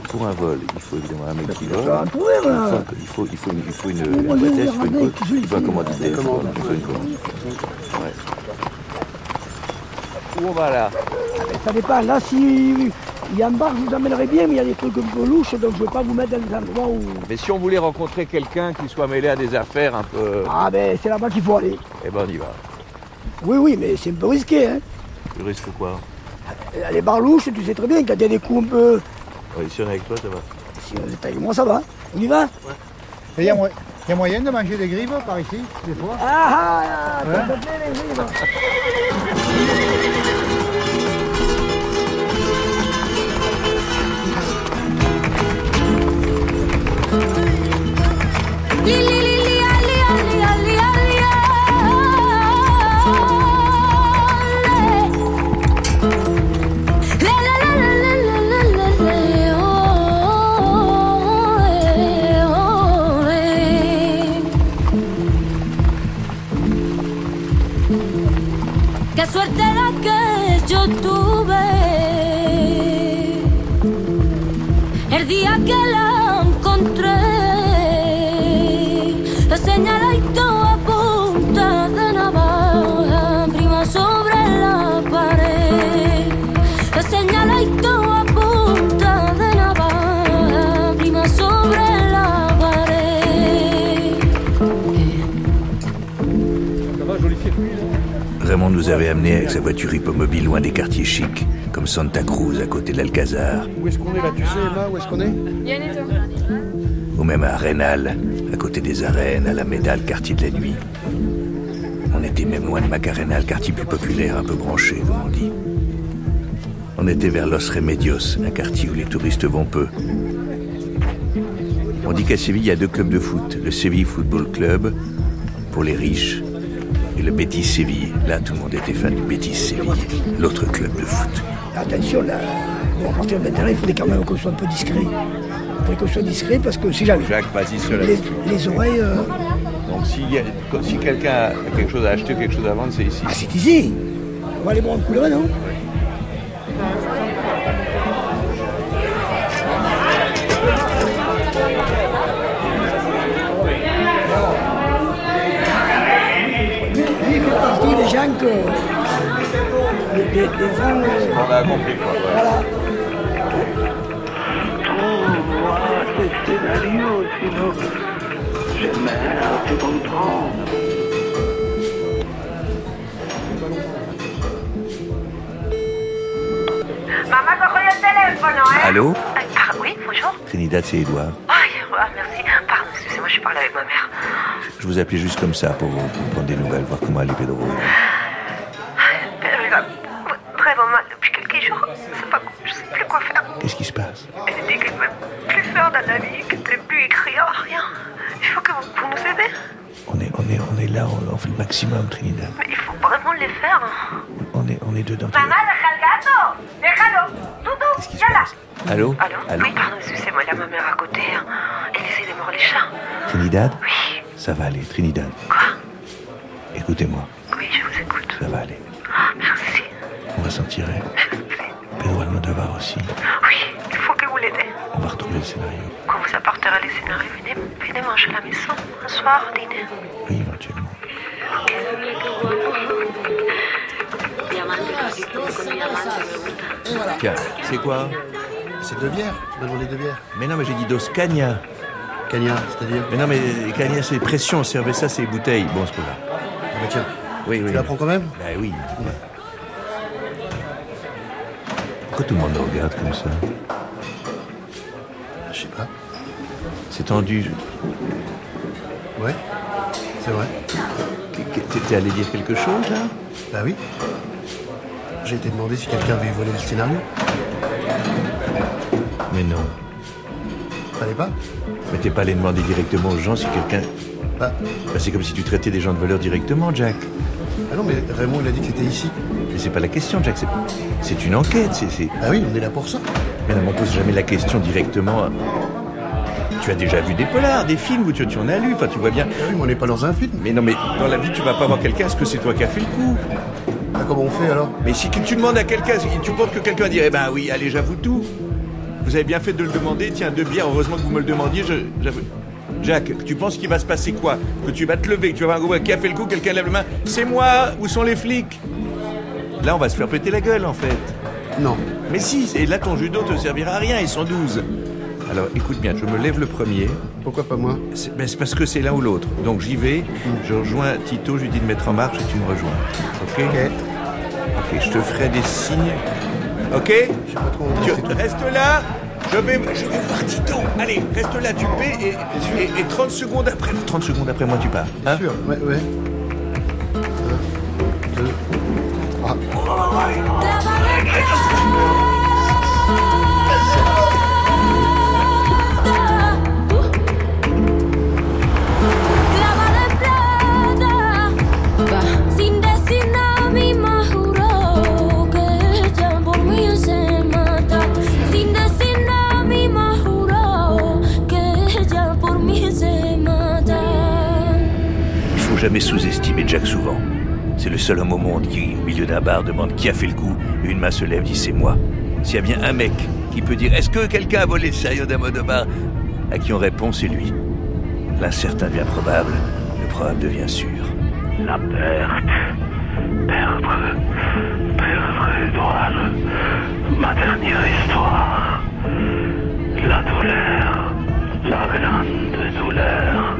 [SPEAKER 10] pour un vol, il faut évidemment un mec qui vole. Il faut, il faut, il faut une, prétexte, il faut une, il faut un
[SPEAKER 17] essayer.
[SPEAKER 10] commanditaire, il faut il faut une commande. Ouais. Où on va là?
[SPEAKER 17] Ça dépend. Là, si il y a un bar, je vous amènerai bien, mais il y a des trucs un peu louches, donc je ne vais pas vous mettre dans des endroits où...
[SPEAKER 10] Mais si on voulait rencontrer quelqu'un qui soit mêlé à des affaires un peu...
[SPEAKER 17] Ah ben, c'est là-bas qu'il faut aller.
[SPEAKER 10] Eh ben on y va.
[SPEAKER 17] Oui, oui, mais c'est un peu risqué, hein.
[SPEAKER 10] Tu risques quoi
[SPEAKER 17] Euh, Les bars louches, tu sais très bien, quand il y a des coups un peu...
[SPEAKER 10] Ouais, Si on est avec toi, ça va.
[SPEAKER 17] Si on est avec moi, ça va. On y va
[SPEAKER 8] Il y, y a moyen de manger des grives par ici, des fois
[SPEAKER 17] Ah ah, ah,
[SPEAKER 8] Hein
[SPEAKER 17] les grives. *laughs*
[SPEAKER 23] Qué
[SPEAKER 2] nous avait amenés avec sa voiture hippomobile loin des quartiers chics, comme Santa Cruz à côté de l'Alcazar,
[SPEAKER 9] Où est-ce qu'on est là Tu sais, Emma, où est-ce qu'on est?
[SPEAKER 2] Ou même à Rénal, à côté des arènes, à la Médale, quartier de la nuit. On était même loin de Macarena, le quartier plus populaire, un peu branché, comme on dit. On était vers Los Remedios, un quartier où les touristes vont peu. On dit qu'à Séville, il y a deux clubs de foot. Le Séville Football Club, pour les riches, et le Betis Séville. Là, tout le monde était fan du Betis Séville, l'autre club de foot.
[SPEAKER 17] Attention, là, à partir de maintenant, il faudrait quand même qu'on soit un peu discret. Il faudrait qu'on soit discret parce que si jamais.
[SPEAKER 10] Jacques, vas-y, cela.
[SPEAKER 17] Les, les oreilles. euh,
[SPEAKER 10] Donc si, si quelqu'un a quelque chose à acheter, quelque chose à vendre, c'est ici.
[SPEAKER 17] Ah, c'est ici On va aller boire un coup là, non? Des. Des, des- gens. euh,
[SPEAKER 10] On a compris quoi. ouais.
[SPEAKER 17] voilà.
[SPEAKER 11] Trouve-moi ce scénario, sinon je meurs, tu comprends.
[SPEAKER 16] Maman, cojo el teléfono, ¿eh?
[SPEAKER 2] Allô?
[SPEAKER 16] Ah, oui, bonjour.
[SPEAKER 2] Trinidad, c'est Edouard.
[SPEAKER 16] Ay, ah, merci. Pardon, excusez-moi, je parle avec ma mère.
[SPEAKER 2] Je vous appelais juste comme ça pour, pour prendre des nouvelles, voir comment allait Pedro. Maximum, Trinidad.
[SPEAKER 16] Mais il faut vraiment les faire.
[SPEAKER 2] On est, on est dedans.
[SPEAKER 16] Maman. Déjalo. Doudou, viens là.
[SPEAKER 2] Allô
[SPEAKER 16] Allô
[SPEAKER 2] Allô
[SPEAKER 16] Oui, pardon, excusez-moi, a ma mère à côté. hein. Elle essaie de mordre les chats.
[SPEAKER 2] Trinidad Oui. Ça va aller, Trinidad.
[SPEAKER 16] Quoi
[SPEAKER 2] Écoutez-moi.
[SPEAKER 16] Oui, je vous écoute.
[SPEAKER 2] Ça va aller.
[SPEAKER 16] Ah, merci.
[SPEAKER 2] On va s'en tirer. Pedro Almodovar aussi.
[SPEAKER 16] Oui, il faut que vous l'aidez.
[SPEAKER 2] On va retrouver le scénario.
[SPEAKER 16] Quand vous apporterez les scénarios, venez, venez manger à la maison. Un soir, dîner.
[SPEAKER 2] Oui, éventuellement. Tiens, c'est quoi
[SPEAKER 9] C'est deux bières. Demandé deux bières.
[SPEAKER 2] Mais non, mais j'ai dit dos cagna.
[SPEAKER 9] Cagna, c'est-à-dire
[SPEAKER 2] Mais non, mais cagna, c'est pression. Servez ça, c'est bouteilles. Bon, c'est pas grave.
[SPEAKER 9] Ah bah tiens.
[SPEAKER 2] Oui, oui.
[SPEAKER 9] Tu la prends quand même
[SPEAKER 2] Bah oui. Pourquoi tout le monde regarde comme ça
[SPEAKER 9] Je sais pas.
[SPEAKER 2] C'est tendu.
[SPEAKER 9] Ouais, c'est vrai.
[SPEAKER 2] T'étais allé dire quelque chose, là
[SPEAKER 9] Bah oui. J'ai été demandé si quelqu'un avait volé le scénario.
[SPEAKER 2] Mais non.
[SPEAKER 9] Fallait pas
[SPEAKER 2] Mais t'es pas allé demander directement aux gens si quelqu'un...
[SPEAKER 9] Bah.
[SPEAKER 2] Bah, c'est comme si tu traitais des gens de voleurs directement, Jack.
[SPEAKER 9] Ah non, mais Raymond, il a dit que c'était ici.
[SPEAKER 2] Mais c'est pas la question, Jack. C'est, une enquête. C'est.
[SPEAKER 9] Ah oui, on est là pour ça.
[SPEAKER 2] Mais on pose jamais la question directement. Tu as déjà vu des polars, des films où tu, tu en as lu, enfin tu vois bien.
[SPEAKER 9] Ah oui, mais on n'est pas dans un film.
[SPEAKER 2] Mais non, mais dans la vie, tu vas pas voir quelqu'un, est-ce que c'est toi qui as fait le coup?
[SPEAKER 9] Ah, comment on fait alors?
[SPEAKER 2] Mais si tu demandes à quelqu'un, tu penses que quelqu'un dire, eh ben oui, allez, j'avoue tout. Vous avez bien fait de le demander, tiens, deux bières, heureusement que vous me le demandiez, j'avoue. Jack, tu penses qu'il va se passer quoi? Que tu vas te lever, que tu vas voir un qui a fait le coup, quelqu'un lève la main, c'est moi, où sont les flics? Là, on va se faire péter la gueule, en fait.
[SPEAKER 9] Non.
[SPEAKER 2] Mais si, et là, ton judo te servira à rien, ils sont 12. Alors, écoute bien, je me lève le premier.
[SPEAKER 9] Pourquoi pas moi
[SPEAKER 2] c'est, ben, parce que c'est l'un ou l'autre. Donc, j'y vais, je rejoins Tito, je lui dis de mettre en marche et tu me rejoins. Ok Ok, je te ferai des signes. Ok
[SPEAKER 9] Je sais pas trop où
[SPEAKER 2] Tu restes là, je vais, je vais voir Tito. Allez, reste là, tu paies et, et, et 30 secondes après, 30 secondes après moi, tu pars. Hein
[SPEAKER 9] Sûr, ouais, ouais. Un, deux, trois.
[SPEAKER 2] Jamais sous-estimer Jack souvent. C'est le seul homme au monde qui, au milieu d'un bar, demande qui a fait le coup, et une main se lève, dit c'est moi. S'il y a bien un mec qui peut dire est-ce que quelqu'un a volé le de bar? À qui on répond c'est lui. L'incertain devient probable, le probable devient sûr.
[SPEAKER 11] La perte. Perdre. Perdre Edouard. Ma dernière histoire. La douleur. La grande douleur.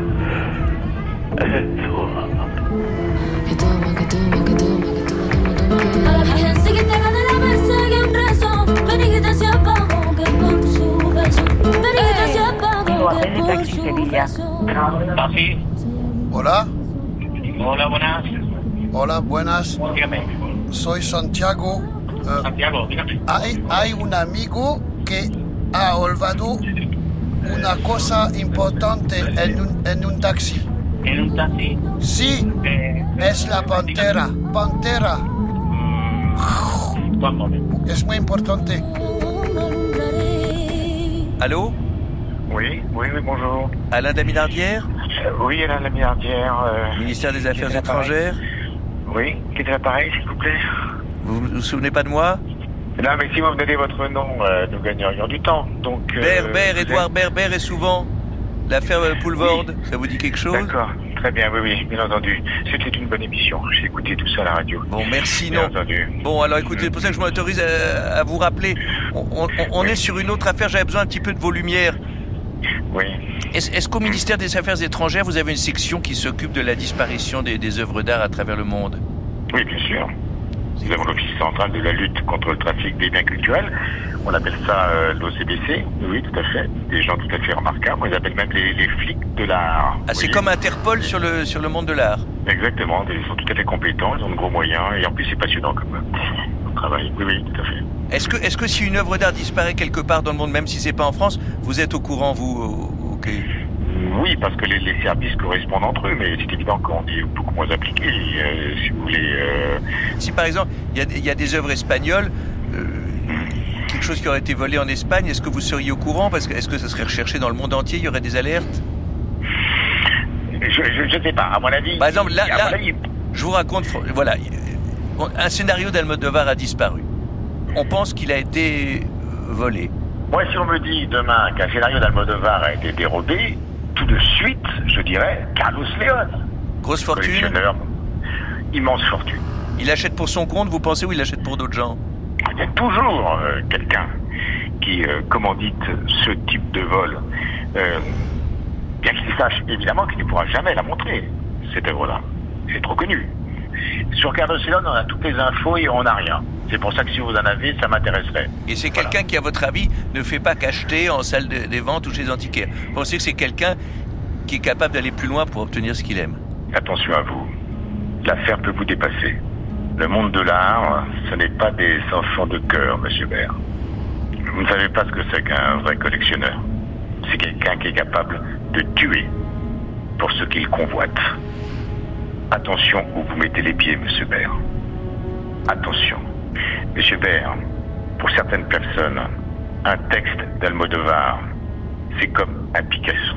[SPEAKER 23] Ah, Hola.
[SPEAKER 9] Hola,
[SPEAKER 24] buenas.
[SPEAKER 9] Hola, buenas.
[SPEAKER 24] Dígame.
[SPEAKER 9] Soy Santiago. Eh,
[SPEAKER 24] Santiago, dígame.
[SPEAKER 9] Hay, hay un amigo que ha olvidado una cosa importante en un, en un taxi.
[SPEAKER 24] ¿En un taxi?
[SPEAKER 9] Sí.
[SPEAKER 24] Eh,
[SPEAKER 9] es la pantera. Pantera. Es muy importante.
[SPEAKER 10] Allô?
[SPEAKER 24] Oui, oui, oui, bonjour.
[SPEAKER 10] Alain Daminardière
[SPEAKER 24] Euh, oui, Alain la milliardaire. euh,
[SPEAKER 10] Ministère des Affaires
[SPEAKER 24] est
[SPEAKER 10] étrangères?
[SPEAKER 24] Oui, qui est à l'appareil, s'il vous plaît
[SPEAKER 10] Vous vous souvenez pas de moi?
[SPEAKER 24] Non, mais si vous me donnez votre nom, euh, nous gagnerions du temps. Donc. euh,
[SPEAKER 10] Berber, Édouard
[SPEAKER 24] êtes-
[SPEAKER 10] Berber et souvent. L'affaire euh, Poulvord, ça vous dit quelque chose?
[SPEAKER 24] D'accord, très bien, oui, oui, bien entendu. C'était une bonne émission. J'ai écouté tout ça à la radio.
[SPEAKER 10] Bon, merci,
[SPEAKER 24] Bien
[SPEAKER 10] non.
[SPEAKER 24] entendu.
[SPEAKER 10] Bon, alors écoutez, c'est pour ça que je m'autorise à, à vous rappeler. On, on- on est sur une autre affaire, j'avais besoin un petit peu de vos lumières.
[SPEAKER 24] Oui.
[SPEAKER 10] Est-ce qu'au ministère des Affaires étrangères, vous avez une section qui s'occupe de la disparition des, des œuvres d'art à travers le monde?
[SPEAKER 24] Oui, bien sûr. Nous avons l'Office central de la lutte contre le trafic des biens culturels. On appelle ça euh, l'OCBC. Oui, tout à fait. Des gens tout à fait remarquables. On les appelle même les, les flics de l'art.
[SPEAKER 10] Ah, c'est comme Interpol sur le, sur le monde de l'art.
[SPEAKER 24] Exactement. Ils sont tout à fait compétents. Ils ont de gros moyens. Et en plus, c'est passionnant comme, euh, comme travail. Oui, oui, tout à fait.
[SPEAKER 10] Est-ce que, est que si une œuvre d'art disparaît quelque part dans le monde, même si c'est pas en France, vous êtes au courant, vous au- Ok.
[SPEAKER 24] Oui, parce que les, les services correspondent entre eux, mais c'est évident qu'on est beaucoup moins appliqué. euh, si vous voulez. euh,
[SPEAKER 10] Si par exemple, il y a, des- il y a des œuvres espagnoles, euh, quelque chose qui aurait été volé en Espagne, est-ce que vous seriez au courant? Parce que est-ce que ça serait recherché dans le monde entier Il y aurait des alertes?
[SPEAKER 24] Je ne sais pas. À mon avis.
[SPEAKER 10] Par exemple, là,
[SPEAKER 24] avis,
[SPEAKER 10] je vous raconte, voilà, un scénario d'Almodovar a disparu. On pense qu'il a été volé.
[SPEAKER 24] Moi, si on me dit demain qu'un scénario d'Almodovar a été dérobé, tout de suite, je dirais Carlos León.
[SPEAKER 10] Grosse fortune
[SPEAKER 24] immense fortune.
[SPEAKER 10] Il achète pour son compte, vous pensez, ou il achète pour d'autres gens?
[SPEAKER 24] Il y a toujours euh, quelqu'un qui euh, commandite ce type de vol. Euh, bien qu'il sache évidemment qu'il ne pourra jamais la montrer, cette œuvre-là. C'est trop connu. Sur Carlos León, on a toutes les infos et on n'a rien. C'est pour ça que si vous en avez, ça m'intéresserait.
[SPEAKER 10] Et c'est quelqu'un qui, à votre avis, ne fait pas qu'acheter en salle de- des ventes ou chez les antiquaires. Vous pensez que c'est quelqu'un qui est capable d'aller plus loin pour obtenir ce qu'il aime?
[SPEAKER 24] Attention à vous. L'affaire peut vous dépasser. Le monde de l'art, ce n'est pas des enfants de cœur, monsieur Baird. Vous ne savez pas ce que c'est qu'un vrai collectionneur. C'est quelqu'un qui est capable de tuer pour ce qu'il convoite. Attention où vous mettez les pieds, monsieur Baird. Attention. Monsieur Baird, pour certaines personnes, un texte d'Almodovar, c'est comme un Picasso.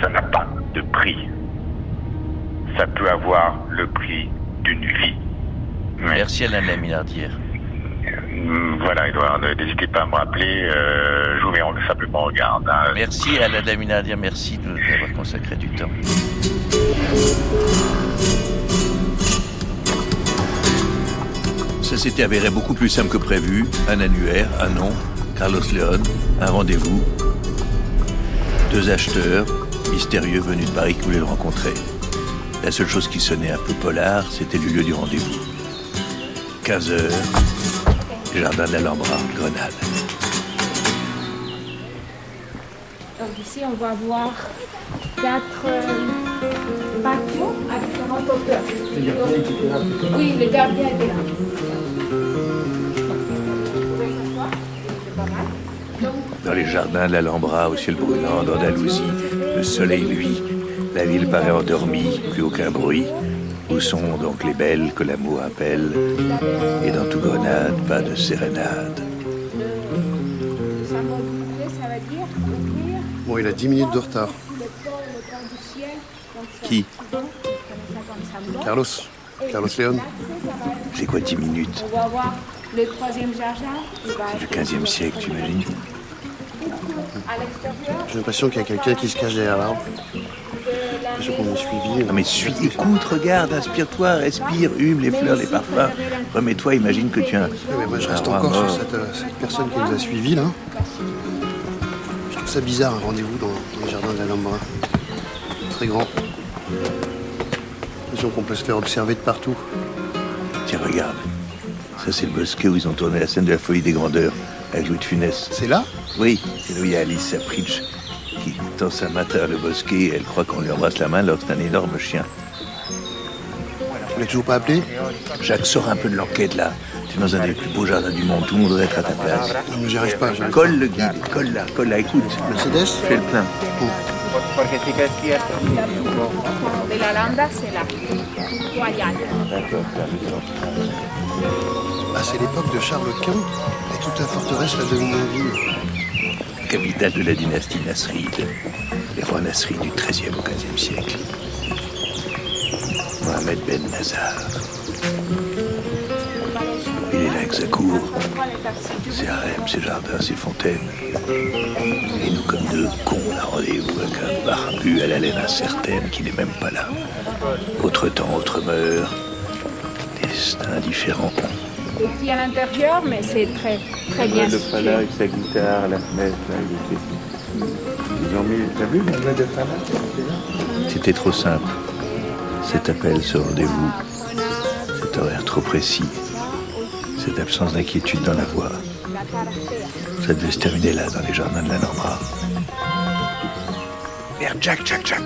[SPEAKER 24] Ça n'a pas de prix ça peut avoir le prix d'une vie.
[SPEAKER 10] Merci Alain Laminardière.
[SPEAKER 24] Hum, Voilà, Edouard, n'hésitez pas à me rappeler. euh, je vous mets en- simplement en garde. hein.
[SPEAKER 10] Merci Alain Laminardière, merci de nous avoir consacré du temps.
[SPEAKER 2] Ça s'était avéré beaucoup plus simple que prévu. Un annuaire, un nom, Carlos León, un rendez-vous. Deux acheteurs, mystérieux venus de Paris qui voulaient le rencontrer. La seule chose qui sonnait un peu polar, c'était le lieu du rendez-vous. 15 heures, jardin de l'Alhambra, Grenade.
[SPEAKER 20] Donc ici, on va voir quatre euh, oui, le gardien était là.
[SPEAKER 2] Dans les jardins de l'Alhambra, au ciel brûlant, d'Andalousie, le soleil luit. La ville paraît endormie, plus aucun bruit. Où sont donc les belles que l'amour appelle? Et dans tout Grenade, pas de sérénade.
[SPEAKER 9] Bon, il a 10 minutes de retard.
[SPEAKER 2] Qui?
[SPEAKER 9] Carlos. Carlos León.
[SPEAKER 2] C'est quoi 10 minutes
[SPEAKER 20] On va voir le troisième va
[SPEAKER 2] Du
[SPEAKER 20] être
[SPEAKER 2] 15e siècle, tu imagines
[SPEAKER 9] J'ai l'impression qu'il y a quelqu'un qui se cache derrière l'arbre. J'ai l'impression qu'on est suivi.
[SPEAKER 2] Ah mais suis, écoute, regarde, inspire-toi, respire, hume les fleurs, les parfums. Remets-toi, imagine que tu as un...
[SPEAKER 9] Ouais, mais moi, je reste encore sur cette, euh, cette personne qui nous a suivis, là. Je trouve ça bizarre, un rendez-vous dans, dans les jardins de l'Alhambra. Très grand. L'impression qu'on peut se faire observer de partout.
[SPEAKER 2] Tiens, regarde. Ça, c'est le bosquet où ils ont tourné la scène de la folie des grandeurs avec Louis de Funès.
[SPEAKER 9] C'est là?
[SPEAKER 2] Oui, c'est là où il y a Alice Sapritch qui, tend sa main à travers le bosquet et elle croit qu'on lui embrasse la main alors que c'est un énorme chien.
[SPEAKER 9] Vous l'avez toujours pas appelé?
[SPEAKER 2] Jacques, sors un peu de l'enquête là. Tu es dans un des plus beaux jardins du monde, tout le monde devrait être à ta place.
[SPEAKER 9] Non, mais j'y arrive pas. arrive
[SPEAKER 2] Colle le guide, colle là, colle là, écoute.
[SPEAKER 9] Mercedes?
[SPEAKER 2] Fais le plein.
[SPEAKER 23] De la landa, c'est là. Royal.
[SPEAKER 2] D'accord,
[SPEAKER 9] Ah, c'est l'époque de Charles Quint et toute la forteresse la domine un ville.
[SPEAKER 2] Capitale de la dynastie Nasride. Les rois Nasrides du XIIIe au XVe siècle. Mohamed Ben Nazar. Avec sa cour, ses harems, ses jardins, ses fontaines. Et nous, comme deux cons, on a rendez-vous avec un barbu à la laine incertaine qui n'est même pas là. Autre temps, autre mœurs. Destin différent.
[SPEAKER 23] Ici à l'intérieur, mais c'est très, très bien.
[SPEAKER 10] de Fala avec sa guitare, la fenêtre, là, il était... Ils ont mis, t'as vu la de Fala
[SPEAKER 2] C'était trop simple. Cet appel, ce rendez-vous, cet horaire trop précis, cette absence d'inquiétude dans la voix. Ça devait se terminer là, dans les jardins de la Norma. Merde, Jack, Jack, Jack.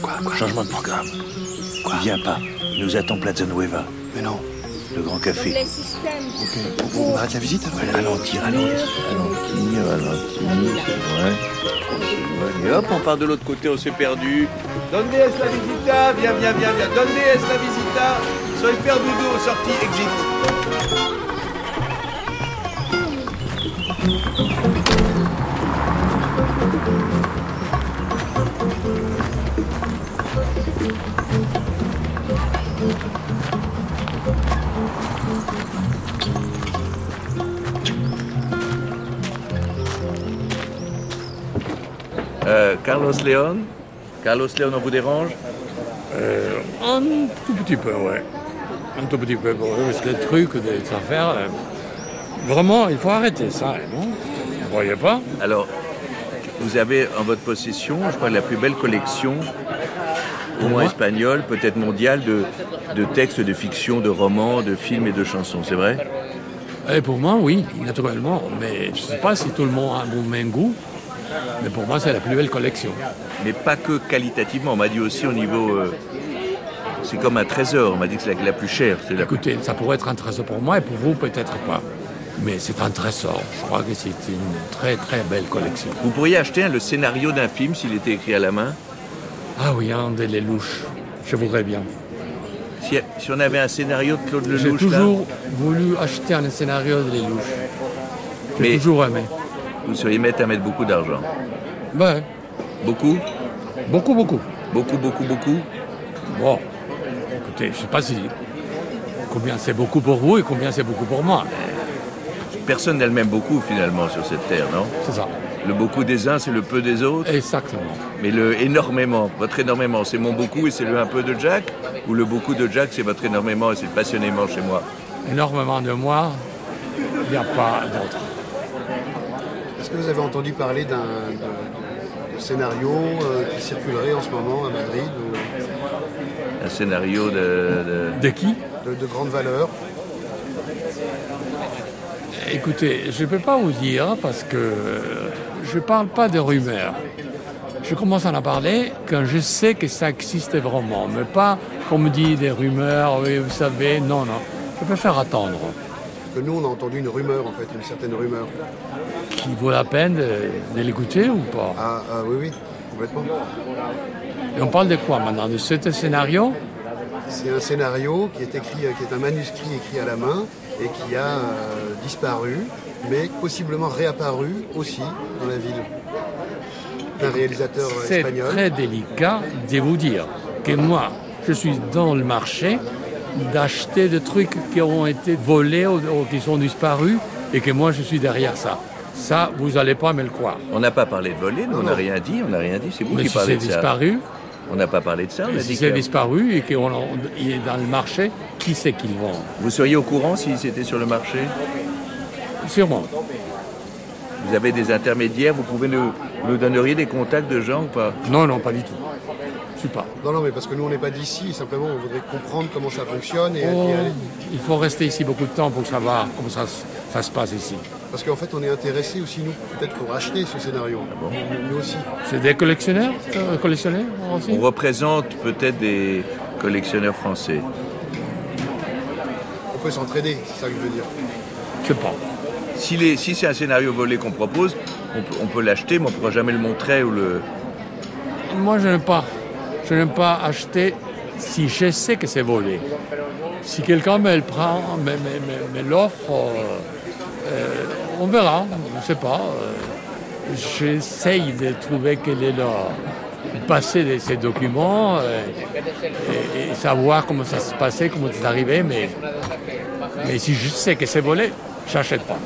[SPEAKER 2] Quoi, quoi Changement de programme. Quoi Viens pas. Il nous attend Plaza Nueva.
[SPEAKER 9] Mais non.
[SPEAKER 2] Le grand café.
[SPEAKER 9] Ok, on, on arrête la visite alors
[SPEAKER 2] Ouais, ralentis, ralentis, ralentis, ralentis, c'est vrai. Et hop, on part de l'autre côté, on s'est perdu.
[SPEAKER 10] Donde es la visita Viens, viens, viens, viens. Donde es la visita Soy perdudo, sortie, exit. Carlos León Carlos León, on vous dérange
[SPEAKER 25] Euh, un tout petit peu, ouais. Un tout petit peu, pour eux, parce que les trucs, des affaires, euh, vraiment, il faut arrêter ça, non? Vous voyez pas?
[SPEAKER 10] Alors, vous avez en votre possession, je crois, la plus belle collection, au moins espagnole, peut-être mondiale, de, de textes de fiction, de romans, de films et de chansons, c'est vrai?
[SPEAKER 25] Et pour moi, oui, naturellement. Mais je ne sais pas si tout le monde a mon même goût. Mais pour moi, c'est la plus belle collection.
[SPEAKER 10] Mais pas que qualitativement, on m'a dit aussi au niveau... euh, c'est comme un trésor, on m'a dit que c'est la, la plus chère. C'est la...
[SPEAKER 25] Écoutez, ça pourrait être un trésor pour moi et pour vous, peut-être pas. Mais c'est un trésor. Je crois que c'est une très très belle collection.
[SPEAKER 10] Vous pourriez acheter hein, le scénario d'un film s'il était écrit à la main
[SPEAKER 25] Ah oui, un des Lelouch. Je voudrais bien.
[SPEAKER 10] si, si on avait un scénario de Claude
[SPEAKER 25] J'ai
[SPEAKER 10] Lelouch, là,
[SPEAKER 25] toujours voulu acheter un scénario de Lelouch. J'ai
[SPEAKER 10] Mais-
[SPEAKER 25] toujours aimé.
[SPEAKER 10] Vous seriez mettre à mettre beaucoup d'argent.
[SPEAKER 25] Ouais.
[SPEAKER 10] Beaucoup
[SPEAKER 25] Beaucoup, beaucoup.
[SPEAKER 10] Beaucoup, beaucoup, beaucoup
[SPEAKER 25] Bon, écoutez, je sais pas si combien c'est beaucoup pour vous et combien c'est beaucoup pour moi.
[SPEAKER 10] Personne n'a le même beaucoup finalement sur cette terre, non?
[SPEAKER 25] C'est ça.
[SPEAKER 10] Le beaucoup des uns, c'est le peu des autres?
[SPEAKER 25] Exactement.
[SPEAKER 10] Mais le énormément, votre énormément, c'est mon beaucoup et c'est le un peu de Jack? Ou le beaucoup de Jack, c'est votre énormément et c'est passionnément chez moi?
[SPEAKER 25] Énormément de moi, il n'y a pas d'autre.
[SPEAKER 9] Que vous avez entendu parler d'un scénario euh, qui circulerait en ce moment à Madrid ou
[SPEAKER 10] Un scénario de...
[SPEAKER 25] De qui
[SPEAKER 9] de, de grande valeur
[SPEAKER 25] Écoutez, je ne peux pas vous dire parce que je ne parle pas de rumeurs. Je commence à en parler quand je sais que ça existe vraiment, mais pas qu'on me dit des rumeurs, oui, vous savez, non, non. Je préfère attendre.
[SPEAKER 9] Que nous, on a entendu une rumeur, en fait, une certaine rumeur.
[SPEAKER 25] Qui vaut la peine de, de l'écouter ou pas?
[SPEAKER 9] Ah, ah, oui, oui, complètement.
[SPEAKER 25] Et on parle de quoi maintenant? De ce scénario?
[SPEAKER 9] C'est un scénario qui est écrit, qui est un manuscrit écrit à la main et qui a euh, disparu, mais possiblement réapparu aussi dans la ville. D'un réalisateur euh,
[SPEAKER 25] C'est
[SPEAKER 9] espagnol.
[SPEAKER 25] très délicat de vous dire que moi, je suis dans le marché d'acheter des trucs qui ont été volés ou, ou qui sont disparus et que moi, je suis derrière ça. Ça, vous n'allez pas me le croire.
[SPEAKER 10] On n'a pas parlé de voler, nous, on n'a rien dit, on n'a rien dit, c'est vous
[SPEAKER 25] Mais
[SPEAKER 10] qui
[SPEAKER 25] si
[SPEAKER 10] parlez de ça.
[SPEAKER 25] disparu,
[SPEAKER 10] On n'a pas parlé de ça, on a
[SPEAKER 25] si
[SPEAKER 10] dit
[SPEAKER 25] c'est
[SPEAKER 10] que...
[SPEAKER 25] disparu et qu'il est dans le marché, qui c'est qui le vend
[SPEAKER 10] Vous seriez au courant si c'était sur le marché?
[SPEAKER 25] Sûrement.
[SPEAKER 10] Vous avez des intermédiaires, vous pouvez nous, nous donneriez des contacts de gens ou pas?
[SPEAKER 25] Non, non, pas du tout. Je suis pas.
[SPEAKER 9] Non, non, mais parce que nous, on n'est pas d'ici, simplement, on voudrait comprendre comment ça fonctionne et,
[SPEAKER 25] Oh,
[SPEAKER 9] et
[SPEAKER 25] il faut rester ici beaucoup de temps pour savoir comment ça, ça se passe ici.
[SPEAKER 9] Parce qu'en fait, on est intéressé aussi, nous, peut-être pour acheter ce scénario. nous, nous aussi.
[SPEAKER 25] C'est des collectionneurs, euh, collectionneurs aussi
[SPEAKER 10] On représente peut-être des collectionneurs français.
[SPEAKER 9] On peut s'entraider, c'est ça que je veux dire.
[SPEAKER 25] Je sais pas.
[SPEAKER 10] Si, les- si c'est un scénario volé qu'on propose, on peut, on peut l'acheter, mais on ne pourra jamais le montrer ou le.
[SPEAKER 25] Moi, je n'aime pas. Je n'aime pas acheter si je sais que c'est volé. Si quelqu'un me le prend, me, l'offre, euh, euh, on verra. Je ne sais pas. euh, J'essaye de trouver quel est le passé de ces documents et, et savoir comment ça se passait, comment c'est arrivé. Mais, mais si je sais que c'est volé, j'achète pas.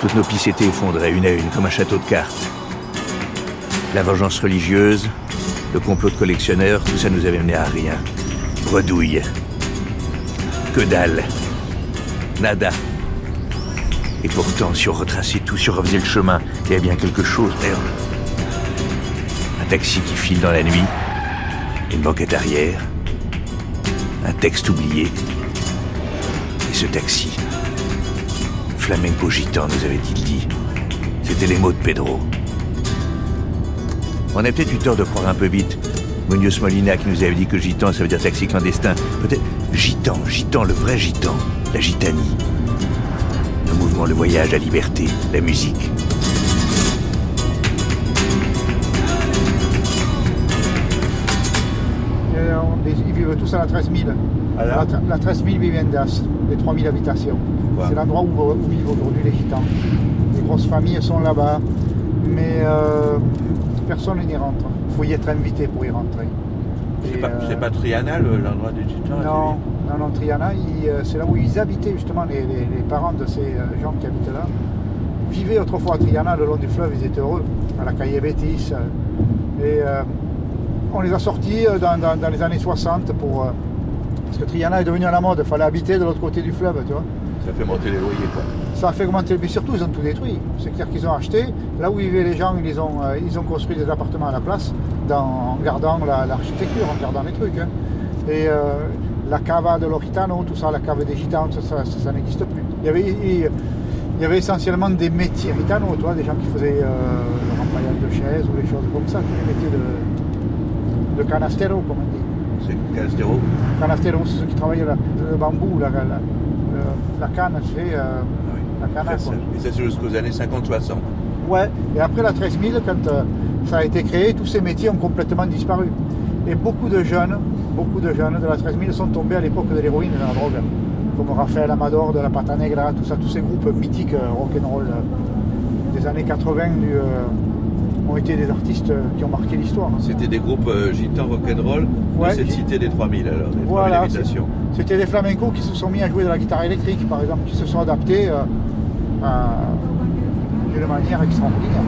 [SPEAKER 2] Toutes nos pistes étaient effondrées une à une, comme un château de cartes. La vengeance religieuse, le complot de collectionneurs, tout ça nous avait mené à rien. Redouille. Que dalle. Nada. Et pourtant, si on retraçait tout, si on refaisait le chemin, il y a bien quelque chose, merde. Un taxi qui file dans la nuit, une banquette arrière, un texte oublié. Et ce taxi, Flamenco gitan nous avait-il dit. C'était les mots de Pedro. On a peut-être eu tort de croire un peu vite. Munoz Molina qui nous avait dit que gitan, ça veut dire taxi clandestin. Peut-être gitan, gitan, le vrai gitan, la gitanie. Le mouvement, le voyage, la liberté, la musique.
[SPEAKER 8] Ils vivent tous à la 13 000. La, tre- la 13 000 viviendas, les 3 000 habitations. C'est l'endroit où, où vivent aujourd'hui les gitans. Les grosses familles sont là-bas, mais euh, personne n'y rentre. Il faut y être invité pour y rentrer.
[SPEAKER 10] C'est pas,
[SPEAKER 8] euh,
[SPEAKER 10] pas Triana, le- l'endroit des gitans
[SPEAKER 8] non, non, non, Triana, euh, c'est là où ils habitaient justement, les, les- les parents de ces euh, gens qui habitent là. Vivaient autrefois à Triana, le long du fleuve, ils étaient heureux, à la Calle Betis. euh, et euh, on les a sortis dans, dans- dans les années 60 pour. euh, parce que Triana est devenu à la mode, il fallait habiter de l'autre côté du fleuve, tu vois.
[SPEAKER 10] Ça fait monter les loyers, quoi.
[SPEAKER 8] Ça a fait augmenter le prix, surtout ils ont tout détruit. C'est-à-dire qu'ils ont acheté, là où vivaient les gens, ils, ont, euh, ils ont construit des appartements à la place, dans- en gardant la- l'architecture, en gardant les trucs. hein. Et euh, la cava de l'Oritano, tout ça, la cave des gitans, ça, ça- ça- ça n'existe plus. Il y, avait, il, il y avait essentiellement des métiers gitanos, tu vois, des gens qui faisaient euh, le remplayage de chaises ou des choses comme ça, les métiers de, de canastero, comme on dit.
[SPEAKER 10] C'est Canastero
[SPEAKER 8] Canastero, c'est ceux qui travaillent la- le bambou, la, la- la canne, sais, euh, la canne.
[SPEAKER 10] Et ça, c'est jusqu'aux années 50-60.
[SPEAKER 8] Ouais, et après la 13 000, quand euh, ça a été créé, tous ces métiers ont complètement disparu. Et beaucoup de jeunes, beaucoup de jeunes de la 13 000 sont tombés à l'époque de l'héroïne et de la drogue. Comme Rafael Amador de la Pata Negra, tout ça, tous ces groupes mythiques euh, rock'n'roll euh, des années 80 du, euh, ont été des artistes euh, qui ont marqué l'histoire.
[SPEAKER 10] C'était des groupes euh, gitans rock'n'roll
[SPEAKER 8] Ouais,
[SPEAKER 10] de cette
[SPEAKER 8] gi-
[SPEAKER 10] cité des 3000, alors, des 3000
[SPEAKER 8] Voilà, c'était des flamencos qui se sont mis à jouer de la guitare électrique, par exemple, qui se sont adaptés euh, à- d'une manière extraordinaire.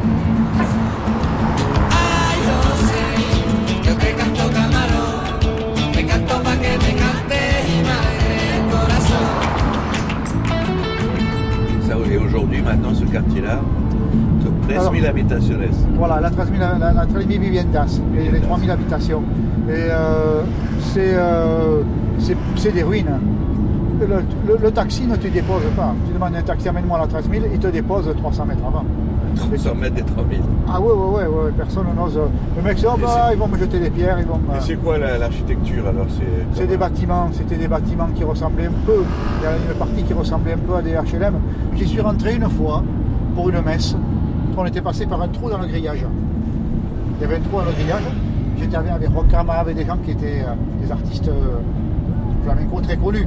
[SPEAKER 10] Ça, et aujourd'hui, maintenant, ce quartier-là, 13 000 habitations.
[SPEAKER 8] Voilà, la 13 000, la, la 13 000 viviendas, les, les 3 000 habitations. Et euh, c'est euh, c'est- c'est des ruines. Le, le- le taxi ne te dépose pas. Tu demandes un taxi, amène-moi la 13 000, il te dépose 300 mètres avant.
[SPEAKER 10] 300 mètres des 3000.
[SPEAKER 8] Ah ouais, ouais, ouais, ouais, personne n'ose. Le mec, c'est, oh bah, ils vont me jeter des pierres, ils vont me-
[SPEAKER 10] Et c'est quoi la- l'architecture alors C'est
[SPEAKER 8] C'est des bâtiments, c'était des bâtiments qui ressemblaient un peu, il y a une partie qui ressemblait un peu à des HLM. J'y suis rentré une fois pour une messe, on était passé par un trou dans le grillage. Il y avait un trou dans le grillage, j'étais avec, Rocama, avec des gens qui étaient euh, des artistes euh, flamenco très connus.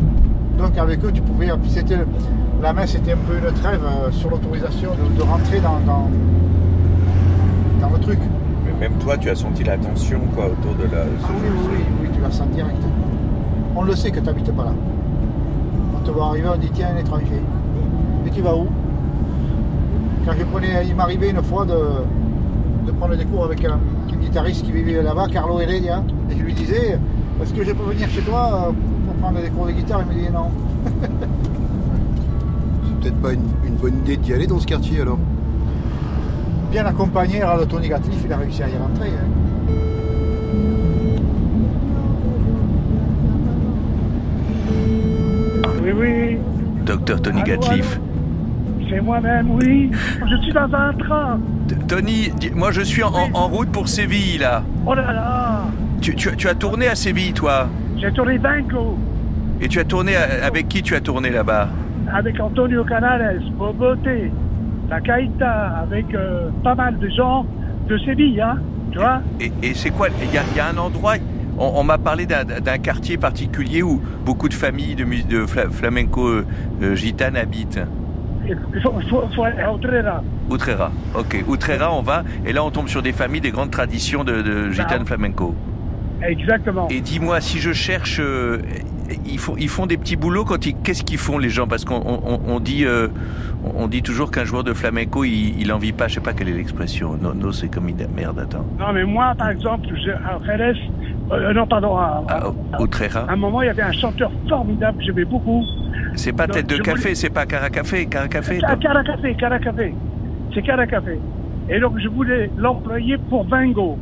[SPEAKER 8] Donc avec eux, tu pouvais, puis c'était, la messe était un peu une trêve euh, sur l'autorisation de, de rentrer dans, dans, dans le truc.
[SPEAKER 10] Mais même toi, tu as senti la tension quoi, autour de la.
[SPEAKER 8] Ah oui, oui, oui, oui, tu la sens direct. On le sait que tu n'habites pas là. On te voit arriver, on dit tiens, un étranger. Et tu vas où? Quand je prenais, il m'arrivait une fois de, de prendre des cours avec un, un guitariste qui vivait là-bas, Carlo Heredia, et je lui disais Est-ce que je peux venir chez toi pour prendre des cours de guitare? Il me disait non. *laughs*
[SPEAKER 9] C'est peut-être pas une, une bonne idée d'y aller dans ce quartier alors.
[SPEAKER 8] Bien accompagné à l'auto négatif, il a réussi à y rentrer. hein.
[SPEAKER 26] Oui, oui,
[SPEAKER 10] Docteur Tony Gatliff.
[SPEAKER 26] C'est moi-même, oui. Je suis dans un train.
[SPEAKER 10] T- Tony, moi je suis en, en route pour Séville là.
[SPEAKER 26] Oh là là
[SPEAKER 10] Tu, tu as- tu as tourné à Séville toi?
[SPEAKER 26] J'ai tourné Banco
[SPEAKER 10] Et tu as tourné à- avec qui tu as tourné là-bas?
[SPEAKER 26] Avec Antonio Canales, Boboté, La Caïta, avec euh, pas mal de gens de Séville, hein, tu vois
[SPEAKER 10] Et, et c'est quoi? Il y a, il y a un endroit. On, on m'a parlé d'un quartier particulier où beaucoup de familles de, de fla- flamenco euh, euh, gitanes habitent.
[SPEAKER 26] Il faut, faut, faut aller à Utrera.
[SPEAKER 10] Utrera. Ok. Utrera, on va. Et là, on tombe sur des familles, des grandes traditions de, de gitanes flamenco.
[SPEAKER 26] Exactement.
[SPEAKER 10] Et dis-moi, si je cherche, euh, ils, font, ils font des petits boulots quand ils. Qu'est-ce qu'ils font les gens? Parce qu'on on, on dit, euh, on dit toujours qu'un joueur de flamenco, il, il en vit pas. Je sais pas quelle est l'expression. Non, non, c'est comme une merde. Attends.
[SPEAKER 26] Non, mais moi, par exemple, je- à Jerez, euh, non, pardon, à, à-
[SPEAKER 10] Utrera.
[SPEAKER 26] à un moment, il y avait un chanteur formidable que j'aimais beaucoup.
[SPEAKER 10] C'est pas tête de café, c'est pas caracafé, caracafé.
[SPEAKER 26] Ah, Caracafé, Caracafé. C'est Caracafé. Et donc, je voulais l'employer pour Vingo.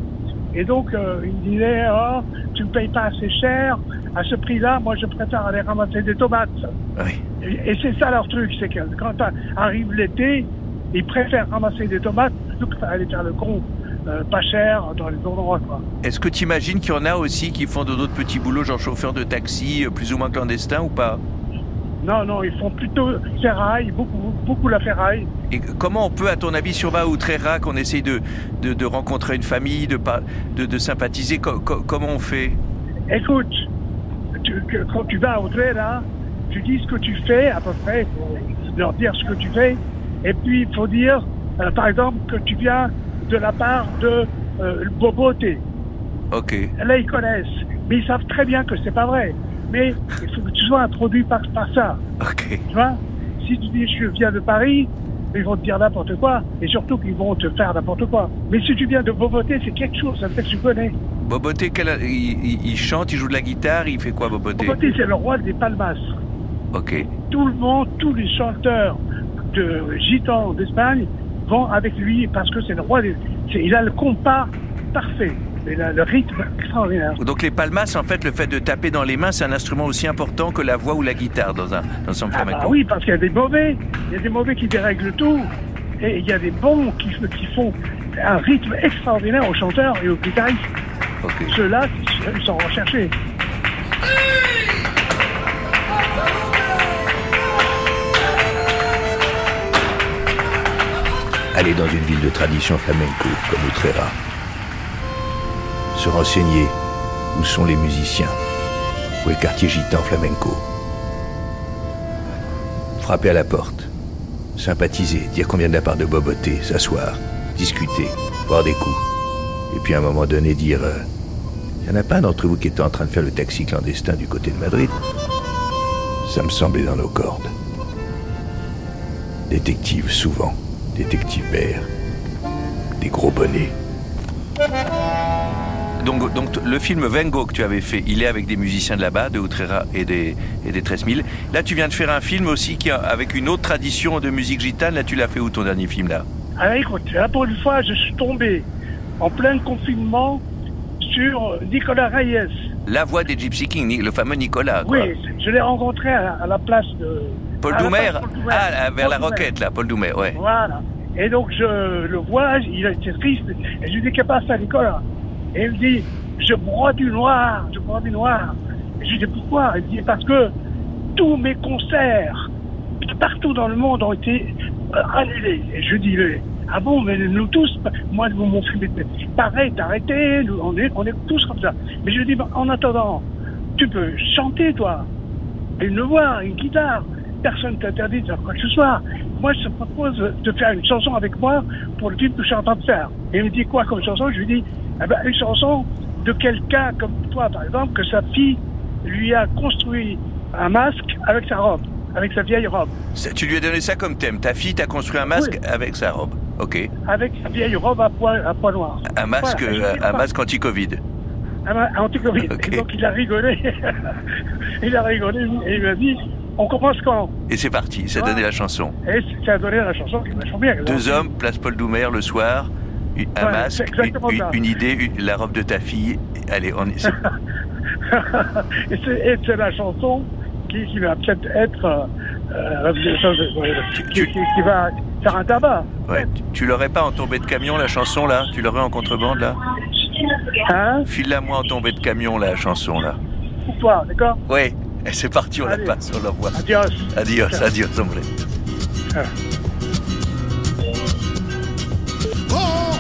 [SPEAKER 26] Et donc, euh, il me disait, oh, tu ne payes pas assez cher. À ce prix-là, moi, je préfère aller ramasser des tomates. Et, et c'est ça leur truc, c'est que quand arrive l'été, ils préfèrent ramasser des tomates plutôt que aller faire le con euh, pas cher dans les endroits, quoi.
[SPEAKER 10] Est-ce que tu imagines qu'il y en a aussi qui font d'autres petits boulots, genre chauffeur de taxi, euh, plus ou moins clandestin ou pas?
[SPEAKER 26] Non, non, ils font plutôt ferraille, beaucoup, beaucoup la ferraille.
[SPEAKER 10] Et comment on peut, à ton avis, à Outrera, qu'on essaye de, de, de rencontrer une famille, de, de, de sympathiser, co- co- comment on fait?
[SPEAKER 26] Écoute, tu- que- quand tu vas au là, tu dis ce que tu fais à peu près, faut leur dire ce que tu fais, et puis il faut dire, euh, par exemple, que tu viens de la part de euh, Boboté.
[SPEAKER 10] Ok.
[SPEAKER 26] Là, ils connaissent, mais ils savent très bien que c'est pas vrai. Mais il faut que tu sois introduit par, par ça.
[SPEAKER 10] Ok.
[SPEAKER 26] Tu vois Si tu dis je viens de Paris, ils vont te dire n'importe quoi, et surtout qu'ils vont te faire n'importe quoi. Mais si tu viens de Boboté, c'est quelque chose, ça fait que tu connais.
[SPEAKER 10] Boboté, quel- il, il- il chante, il joue de la guitare, il fait quoi, Boboté?
[SPEAKER 26] Boboté, c'est le roi des palmas.
[SPEAKER 10] Ok.
[SPEAKER 26] tout le monde, tous les chanteurs de gitans d'Espagne vont avec lui parce que c'est le roi des... Il a le compas parfait. Le rythme extraordinaire.
[SPEAKER 10] Donc les palmas, en fait, le fait de taper dans les mains, c'est un instrument aussi important que la voix ou la guitare dans un, dans un
[SPEAKER 26] Ah
[SPEAKER 10] flamenco.
[SPEAKER 26] bah oui, parce qu'il y a des mauvais. Il y a des mauvais qui dérèglent tout. Et il y a des bons qui, qui font un rythme extraordinaire aux chanteurs et aux guitaristes. Ceux-là, ils sont recherchés.
[SPEAKER 2] Aller dans une ville de tradition flamenco comme Utrera. Se renseigner où sont les musiciens. Où est le quartier gitan flamenco. Frapper à la porte. Sympathiser, dire qu'on vient de la part de Boboté, s'asseoir, discuter, boire des coups. Et puis à un moment donné dire Il n'y en a pas d'entre vous qui était en train de faire le taxi clandestin du côté de Madrid? Ça me semblait dans nos cordes. Détective souvent, détective Baird. Des gros bonnets.
[SPEAKER 10] Donc, le film Vengo que tu avais fait, il est avec des musiciens de là-bas, de Utrera et des, et des 13 000. Là, tu viens de faire un film aussi qui avec une autre tradition de musique gitane. Là, tu l'as fait où ton dernier film là?
[SPEAKER 26] Alors écoute, là pour une fois, je suis tombé en plein confinement sur Nicolas Reyes.
[SPEAKER 10] La voix des Gypsy Kings, le fameux Nicolas. quoi.
[SPEAKER 26] Oui, je l'ai rencontré à la, à la place de...
[SPEAKER 10] Paul Doumer. Ah, vers
[SPEAKER 26] Paul
[SPEAKER 10] la roquette, là, Paul Doumer, ouais.
[SPEAKER 26] Voilà. Et donc je le vois, il été triste. Et je lui dis, qu'est-ce qui passe à Nicolas? Et il me dit, je broie du noir, je broie du noir. Et je lui dis, pourquoi? Il me dit, parce que tous mes concerts, partout dans le monde, ont été euh, annulés. Et je dis, mais, ah bon, mais nous tous, moi, mon film était pareil, nous, on est, on est tous comme ça. Mais je lui dis, en attendant, tu peux chanter, toi une voix, une guitare. Personne ne t'interdit de faire quoi que ce soit. Moi, je te propose de faire une chanson avec moi pour le film que je suis en train de faire. Et il me dit quoi comme chanson? Je lui dis eh ben, une chanson de quelqu'un comme toi, par exemple, que sa fille lui a construit un masque avec sa robe, avec sa vieille robe.
[SPEAKER 10] Ça- Tu lui as donné ça comme thème. Ta fille t'a construit un masque avec sa robe. Ok.
[SPEAKER 26] Avec sa vieille robe à poids, à poids noir.
[SPEAKER 10] Un masque,
[SPEAKER 26] Voilà,
[SPEAKER 10] euh, un masque anti-Covid.
[SPEAKER 26] Ben, anti-Covid. Et donc il a rigolé. *laughs* il a rigolé et il m'a dit on commence quand
[SPEAKER 10] Et c'est parti, ça a donné la chanson.
[SPEAKER 26] Et ça a donné la chanson qui vachement bien.
[SPEAKER 10] Deux hommes, place Paul Doumer le soir, un
[SPEAKER 26] Ouais,
[SPEAKER 10] masque, une, une idée, une- la robe de ta fille. Allez, on est. *laughs*
[SPEAKER 26] et c'est la chanson qui, qui va peut-être être. euh, euh, qui, qui- qui va faire un tabac.
[SPEAKER 10] Ouais. Tu- Tu l'aurais pas en tombée de camion, la chanson, là? Tu l'aurais en contrebande, là?
[SPEAKER 26] Hein?
[SPEAKER 10] File-la moi en tombée de camion, la chanson, là.
[SPEAKER 26] Pour toi, d'accord?
[SPEAKER 10] Oui, et c'est parti, on
[SPEAKER 26] Allez.
[SPEAKER 10] la passe, on l'envoie.
[SPEAKER 26] Adios.
[SPEAKER 10] Adios,
[SPEAKER 26] Ciao.
[SPEAKER 10] adios, hombre.
[SPEAKER 27] Con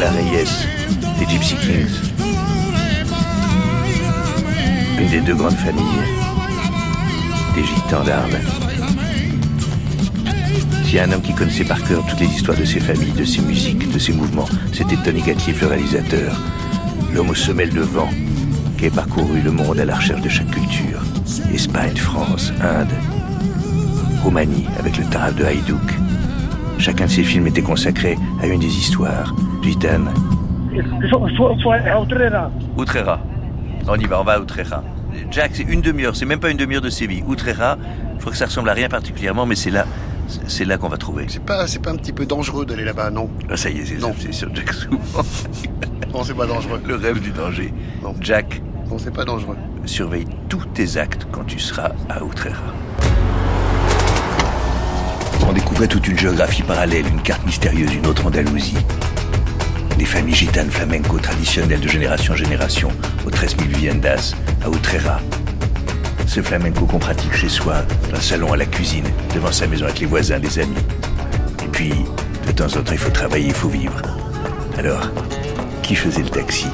[SPEAKER 2] Nicolas Reyes, des Gypsy Kings. Une des deux grandes familles des gitans y a un homme qui connaissait par cœur toutes les histoires de ses familles, de ses musiques, de ses mouvements, c'était Tony Gatliff, le réalisateur. L'homme aux semelles de vent, qui a parcouru le monde à la recherche de chaque culture. Espagne, France, Inde, Roumanie, avec le taraf de Haïdouk. Chacun de ses films était consacré à une des histoires
[SPEAKER 26] à Outrera.
[SPEAKER 10] Outrera. On y va, on va à Outrera. Jack, c'est une demi-heure, c'est même pas une demi-heure de Séville. Outrera, je crois que ça ressemble à rien particulièrement, mais c'est là, c'est là qu'on va trouver.
[SPEAKER 9] C'est pas, c'est pas un petit peu dangereux d'aller là-bas, non?
[SPEAKER 10] Ah, ça y est, c'est c'est sur Jack souvent. *laughs*
[SPEAKER 9] Non, c'est pas dangereux.
[SPEAKER 10] Le rêve du danger. Jack.
[SPEAKER 9] Non, c'est pas dangereux.
[SPEAKER 10] Surveille tous tes actes quand tu seras à Outrera. On découvrait toute une géographie parallèle, une carte mystérieuse, une autre Andalousie. Des familles gitanes flamenco traditionnelles de génération en génération, aux 13 000 viviendas, à Outrera. Ce flamenco qu'on pratique chez soi, d'un salon à la cuisine, devant sa maison avec les voisins, les amis. Et puis, de temps en temps, il faut travailler, il faut vivre. Alors, qui faisait le taxi?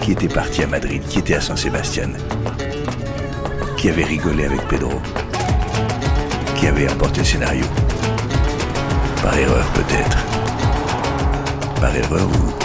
[SPEAKER 10] Qui était parti à Madrid? Qui était à San Sebastian Qui avait rigolé avec Pedro? Qui avait apporté le scénario? Par erreur peut-être. Par erreur ou